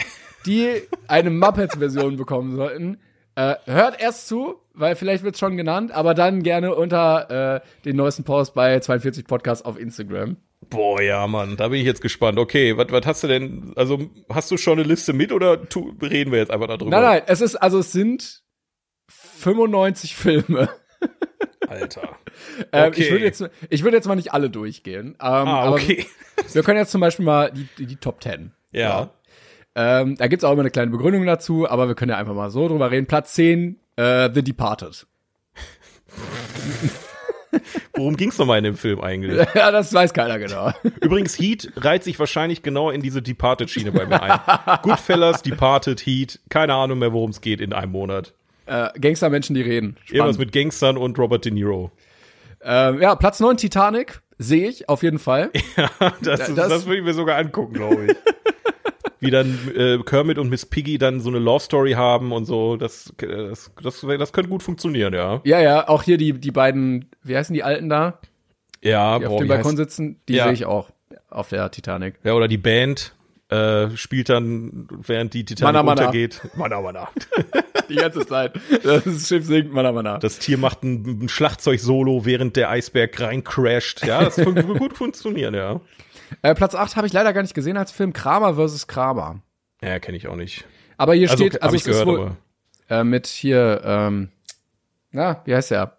die eine Muppets-Version bekommen sollten, äh, hört erst zu, weil vielleicht wird's schon genannt, aber dann gerne unter äh, den neuesten Post bei 42 Podcast auf Instagram. Boah, ja, Mann, da bin ich jetzt gespannt. Okay, was hast du denn? Also, hast du schon eine Liste mit oder tu, reden wir jetzt einfach darüber? Nein, nein, es ist, also es sind 95 Filme. Alter. (laughs) Ähm, Okay. ich würde jetzt, ich würde jetzt mal nicht alle durchgehen. Ähm, Ah, aber okay. (laughs) Wir können jetzt zum Beispiel mal die, die, Top 10. Ja. Ähm, da gibt's auch immer eine kleine Begründung dazu, aber wir können ja einfach mal so drüber reden. Platz 10, äh, The Departed. (laughs) Worum ging's nochmal in dem Film eigentlich? (laughs) ja, das weiß keiner genau. Übrigens, Heat reiht sich wahrscheinlich genau in diese Departed-Schiene bei mir ein. (laughs) Goodfellas, Departed, Heat, keine Ahnung mehr, worum es geht in einem Monat. äh, Gangstermenschen, die reden. Irgendwas Spannend. mit Gangstern und Robert De Niro. Ähm, ja, Platz 9, Titanic. Sehe ich, auf jeden Fall. (laughs) Das, das- das, würde ich mir sogar angucken, glaube ich. Wie dann äh, Kermit und Miss Piggy dann so eine Love Story haben und so. Das, das, das, das könnte gut funktionieren, ja. Ja, ja, auch hier die, die beiden, wie heißen die Alten da, Ja, die auf boah, dem wie Balkon heißt- sitzen? Die Ja. sehe ich auch auf der Titanic. ja, oder die Band äh, spielt dann, während die Titanic Mana, Mana. untergeht. Mana, mana. (laughs) Die ganze Zeit. Das Schiff sinkt, man aber nach. Das Tier macht ein, ein Schlagzeug-Solo, während der Eisberg reincrasht. Ja, das würde (laughs) gut funktionieren, ja. Äh, Platz 8 habe ich leider gar nicht gesehen als Film Kramer vs. Kramer. Ja, kenne ich auch nicht. Aber hier Also, steht, also ich es ist gehört, wohl, aber. äh, mit hier, ähm, na, wie heißt der?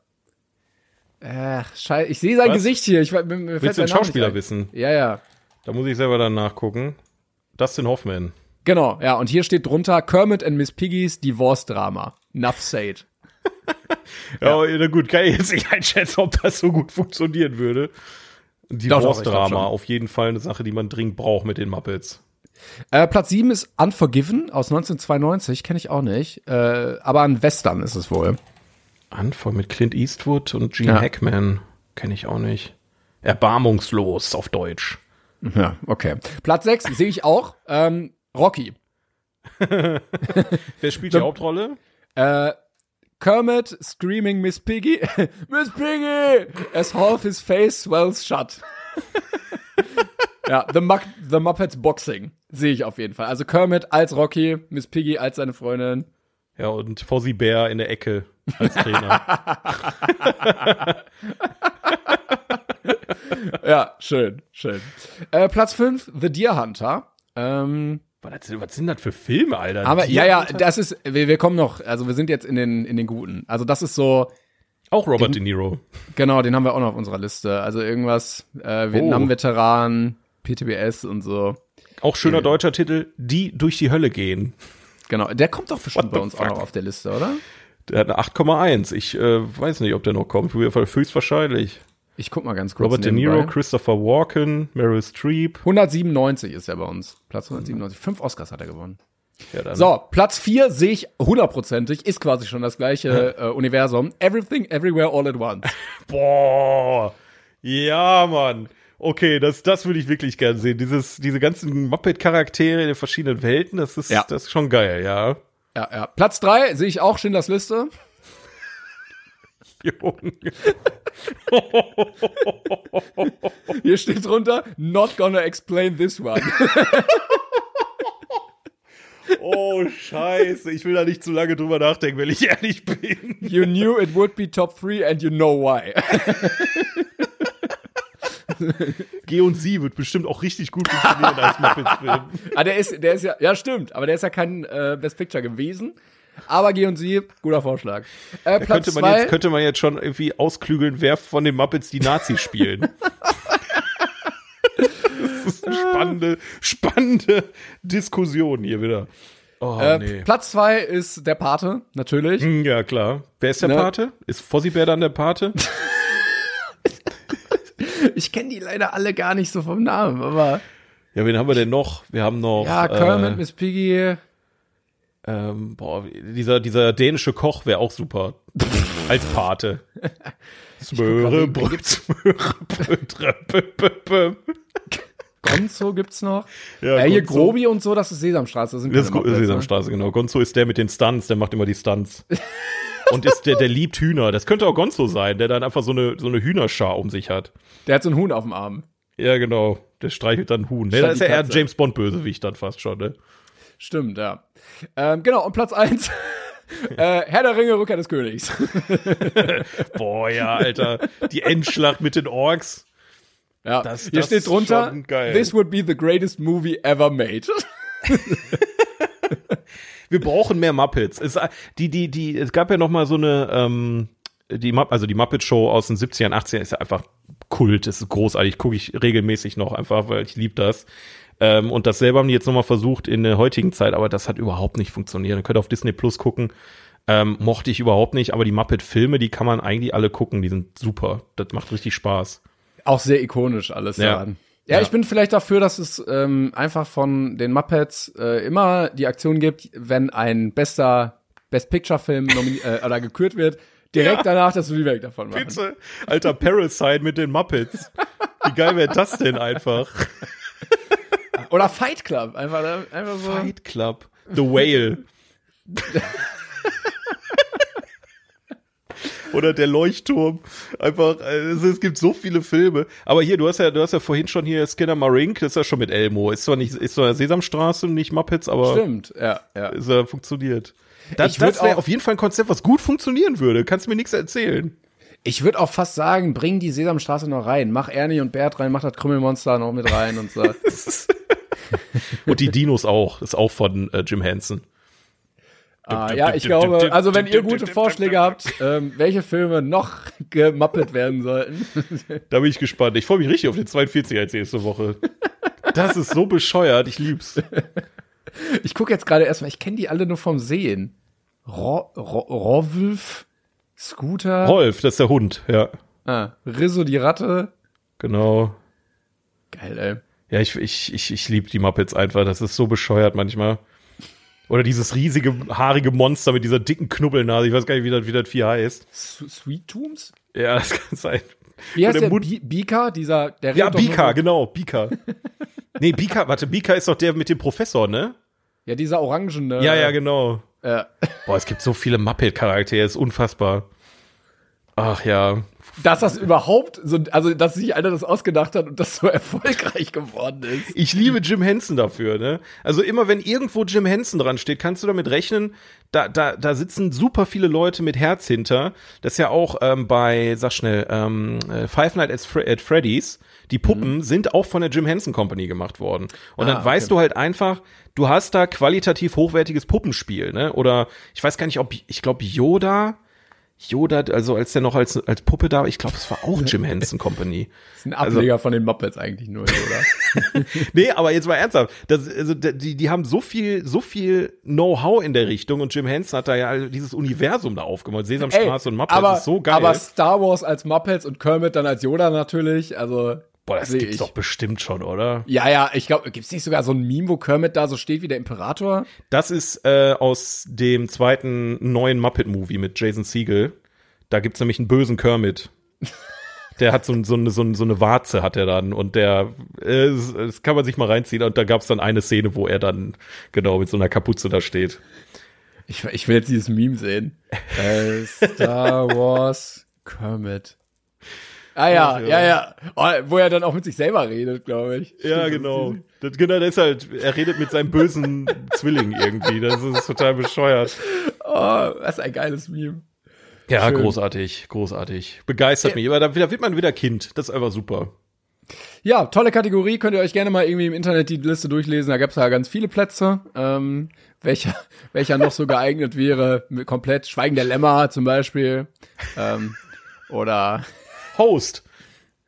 Ach, scheiße, ich sehe sein Was? Gesicht hier. Ich, mir fällt Willst du den Schauspieler wissen? Ja, ja. Da muss ich selber dann nachgucken. Dustin Hoffman. Genau, ja, und hier steht drunter Kermit and Miss Piggies Divorce-Drama. Nuff said. (laughs) Ja, na gut, kann ich jetzt nicht einschätzen, ob das so gut funktionieren würde. Divorce-Drama, auf jeden Fall eine Sache, die man dringend braucht mit den Muppets. Äh, Platz 7 ist Unforgiven aus 1992, kenne ich auch nicht. Äh, aber ein Western ist es wohl. Anfang mit Clint Eastwood und Gene Ja. Hackman. Kenne ich auch nicht. Erbarmungslos auf Deutsch. Ja, okay. Platz 6 sehe ich auch. Ähm, Rocky. (laughs) Wer spielt die Hauptrolle? Äh, Kermit screaming Miss Piggy. (laughs) Miss Piggy! As half his face swells shut. Ja, The, Muck, The Muppets Boxing sehe ich auf jeden Fall. Also Kermit als Rocky, Miss Piggy als seine Freundin. Ja, und Fozzie Bär in der Ecke als Trainer. (laughs) Ja, schön, schön. Äh, Platz 5, The Deer Hunter. Ähm, was, was sind das für Filme, Alter? aber ja, ja, das ist, wir, wir kommen noch, also wir sind jetzt in den, in den guten. Also das ist so, Auch Robert De Niro. genau, den haben wir auch noch auf unserer Liste. Also irgendwas, äh, Vietnam-Veteran, PTBS und so. Auch schöner deutscher Titel, Die durch die Hölle gehen. Genau, der kommt doch bestimmt bei uns auch fuck? noch auf der Liste, oder? Der hat eine 8,1. Ich äh, weiß nicht, ob der noch kommt. Auf jeden Fall höchstwahrscheinlich. Ich guck mal ganz kurz. Robert De nebenbei. Niro, Christopher Walken, Meryl Streep. 197 ist er bei uns. Platz 197. Fünf Oscars hat er gewonnen. Ja. So, Platz 4 sehe ich hundertprozentig, ist quasi schon das gleiche (laughs) äh, Universum. Everything, Everywhere, All at Once. (laughs) Boah. Ja, Mann. Okay, das, das würde ich wirklich gern sehen. Dieses, diese ganzen Muppet-Charaktere in den verschiedenen Welten, das ist, Ja. das ist schon geil, ja. Ja, ja. Platz 3 sehe ich auch Schindlers Liste. Junge. Hier steht drunter, not gonna explain this one. Oh, scheiße. Ich will da nicht zu lange drüber nachdenken, wenn ich ehrlich bin. You knew it would be top 3 and you know why. G und Sie wird bestimmt auch richtig gut funktionieren als Muppets-Film. ah, der ist, der ist ja, ja stimmt, aber der ist ja kein äh, Best Picture gewesen. Aber G und Sie, guter Vorschlag. Äh, Platz Könnte man, zwei, jetzt, könnte man jetzt schon irgendwie ausklügeln, wer von den Muppets die Nazis spielen. (laughs) das ist eine spannende, spannende Diskussion hier wieder. Oh, äh, nee. Platz 2 ist der Pate, natürlich. Hm, Ja, klar. Wer ist der Ne? Pate? Ist Fossibär dann der Pate? (laughs) Ich kenne die leider alle gar nicht so vom Namen, aber Ja, wen haben wir denn noch? Wir haben noch. ja, Kermit, äh, Miss Piggy. Ähm, boah, dieser, dieser dänische Koch wäre auch super. Als Pate. Smöre, Bröt, Smöre, Bröt. Gonzo gibt's noch. Ja, Ja, hier. Grobi und so, das ist Sesamstraße. Das, sind Das ist Go- ne? Sesamstraße, genau. Gonzo ist der mit den Stunts, der macht immer die Stunts. (laughs) Und ist der, der liebt Hühner. Das könnte auch Gonzo sein, der dann einfach so eine, so eine Hühnerschar um sich hat. Der hat so ein Huhn auf dem Arm. Ja, genau. Der streichelt dann Huhn. Nee, Statt da ist ja eher. James Bond Bösewicht dann fast schon, ne? Stimmt, ja. Ähm, genau, und Platz 1. (laughs) äh, Herr der Ringe, Rückkehr des Königs. (laughs) Boah, ja, Alter. Die Endschlacht mit den Orks. ja, Das- hier das steht drunter, this would be the greatest movie ever made. (laughs) Wir brauchen mehr Muppets. Es, die, die, die, es gab ja noch mal so eine, ähm, die, also die Muppet Show aus den 70ern, 80ern ist ja einfach Kult, ist großartig, gucke ich regelmäßig noch einfach, weil ich liebe das. Ähm, und das selber haben die jetzt noch mal versucht in der heutigen Zeit, aber das hat überhaupt nicht funktioniert. Ihr könnt auf Disney Plus gucken. Ähm, mochte ich überhaupt nicht, aber die Muppet-Filme, die kann man eigentlich alle gucken, die sind super. Das macht richtig Spaß. Auch sehr ikonisch alles Ja. daran. Ja, Ja. ich bin vielleicht dafür, dass es ähm, einfach von den Muppets äh, immer die Aktion gibt, wenn ein bester Best Picture Film nomini- äh, oder gekürt wird, direkt Ja. danach das Remake davon machen. Bitte, alter Parasite mit den Muppets. Wie geil wäre das denn einfach? (laughs) Oder Fight Club, einfach, einfach so. Fight Club. The Whale. (laughs) Oder der Leuchtturm. Einfach, also es gibt so viele Filme. Aber hier, du hast ja, du hast ja vorhin schon hier Skinner Marink, das ist ja schon mit Elmo. Ist zwar nicht, ist zwar Sesamstraße und nicht Muppets, aber Stimmt, ja, ja. ist ja funktioniert. Das, das wäre auf jeden Fall ein Konzept, was gut funktionieren würde. Kannst mir nichts erzählen. Ich würde auch fast sagen, bring die Sesamstraße noch rein. Mach Ernie und Bert rein, mach das Krümmelmonster noch mit rein und so. (laughs) (laughs) Und die Dinos auch. Ist auch von äh, Jim Henson. ah, ja, ich glaube, also wenn ihr gute Vorschläge habt, ähm, welche Filme noch (laughs) gemappelt werden sollten. (laughs) Da bin ich gespannt. Ich freue mich richtig auf den 42 als nächste Woche. Das ist so bescheuert. Ich lieb's. Ich gucke jetzt gerade erstmal, ich kenne die alle nur vom Sehen. Ro Ro Rolf, Scooter, Rolf, das ist der Hund. Ja, ah, Rizzo die Ratte. genau. Geil, ey. Ja, ich, ich, ich, ich liebe die Muppets einfach. Das ist so bescheuert manchmal. Oder dieses riesige, haarige Monster mit dieser dicken Knubbelnase. Ich weiß gar nicht, wie das, wie das Vieh heißt. Sweet Tooms? Ja, (laughs) das kann sein. Wie heißt der? Mund- Bi Bika, dieser, der Ja, Bika, genau, Bika. (laughs) nee, Bika, warte, Bika ist doch der mit dem Professor, ne? Ja, dieser orangene. Ja, ja, genau. Ja. (laughs) Boah, es gibt so viele Muppet-Charaktere, ist unfassbar. Ach ja. Dass das überhaupt so, also dass sich einer das ausgedacht hat und das so (laughs) erfolgreich geworden ist. Ich liebe Jim Henson dafür, ne? Also immer wenn irgendwo Jim Henson dran steht, kannst du damit rechnen, da, da, da sitzen super viele Leute mit Herz hinter. Das ist ja auch ähm, bei, sag schnell, ähm, äh, Five Nights at, Fre at Freddy's, die Puppen mhm. sind auch von der Jim Henson Company gemacht worden. Und ah, dann weißt okay. du halt einfach, du hast da qualitativ hochwertiges Puppenspiel, ne? Oder ich weiß gar nicht, ob, ich glaube Yoda Yoda, also als der noch als, als Puppe da war, ich glaube, es war auch Jim (laughs) Henson Company. Das ist ein Ableger also, von den Muppets eigentlich nur, oder? (laughs) (laughs) nee, aber jetzt mal ernsthaft. Das, also, die, die haben so viel, so viel Know-how in der Richtung und Jim Henson hat da ja dieses Universum da aufgemacht. Sesamstraße Ey, und Muppets aber, ist so geil. Aber Star Wars als Muppets und Kermit dann als Yoda natürlich, also. Boah, das gibt's ich. doch bestimmt schon, oder? Ja, ja, ich glaube, gibt's nicht sogar so ein Meme, wo Kermit da so steht wie der Imperator? Das ist äh, aus dem zweiten neuen Muppet-Movie mit Jason Siegel. Da gibt's nämlich einen bösen Kermit. (laughs) Der hat so, so, eine, so, so eine Warze hat er dann und der, äh, das kann man sich mal reinziehen und da gab's dann eine Szene, wo er dann genau mit so einer Kapuze da steht. Ich, ich will jetzt dieses Meme sehen. äh, Star (laughs) Wars Kermit. Ah ja, ja, ja. ja. Oh, wo er dann auch mit sich selber redet, glaube ich. Ja, genau. Das, genau, das ist halt, er redet mit seinem bösen (laughs) Zwilling irgendwie. Das ist total bescheuert. Oh, was ein geiles Meme. Ja, Schön. großartig, großartig. Begeistert ja. mich. Aber da, da, wird man wieder Kind. Das ist einfach super. Ja, tolle Kategorie. Könnt ihr euch gerne mal irgendwie im Internet die Liste durchlesen. Da gab's ja ganz viele Plätze. Ähm, welcher, (laughs) welcher noch so geeignet wäre, komplett Schweigen der Lämmer zum Beispiel. Ähm, oder Host.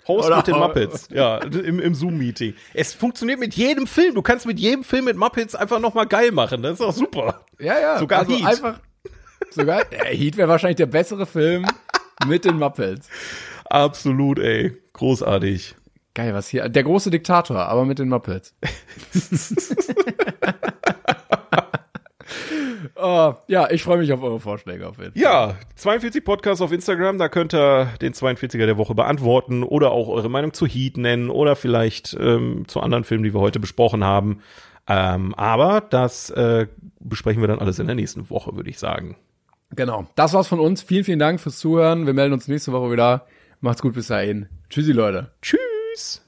Host Oder mit den Muppets, ja, im, im Zoom-Meeting. Es funktioniert mit jedem Film. Du kannst mit jedem Film mit Muppets einfach nochmal geil machen. Das ist auch super. Ja, ja. Sogar also Heat. einfach. Sogar, äh, Heat wäre wahrscheinlich der bessere Film mit den Muppets. Absolut, ey. Großartig. Geil, was hier? Der große Diktator, aber mit den Muppets. (laughs) Oh, ja, ich freue mich auf eure Vorschläge auf jeden Fall. Ja, 42 Podcasts auf Instagram, da könnt ihr den 42er der Woche beantworten oder auch eure Meinung zu Heat nennen oder vielleicht ähm, zu anderen Filmen, die wir heute besprochen haben. Ähm, aber das äh, besprechen wir dann alles in der nächsten Woche, würde ich sagen. Genau. Das war's von uns. Vielen, vielen Dank fürs Zuhören. Wir melden uns nächste Woche wieder. Macht's gut bis dahin. Tschüssi, Leute. Tschüss.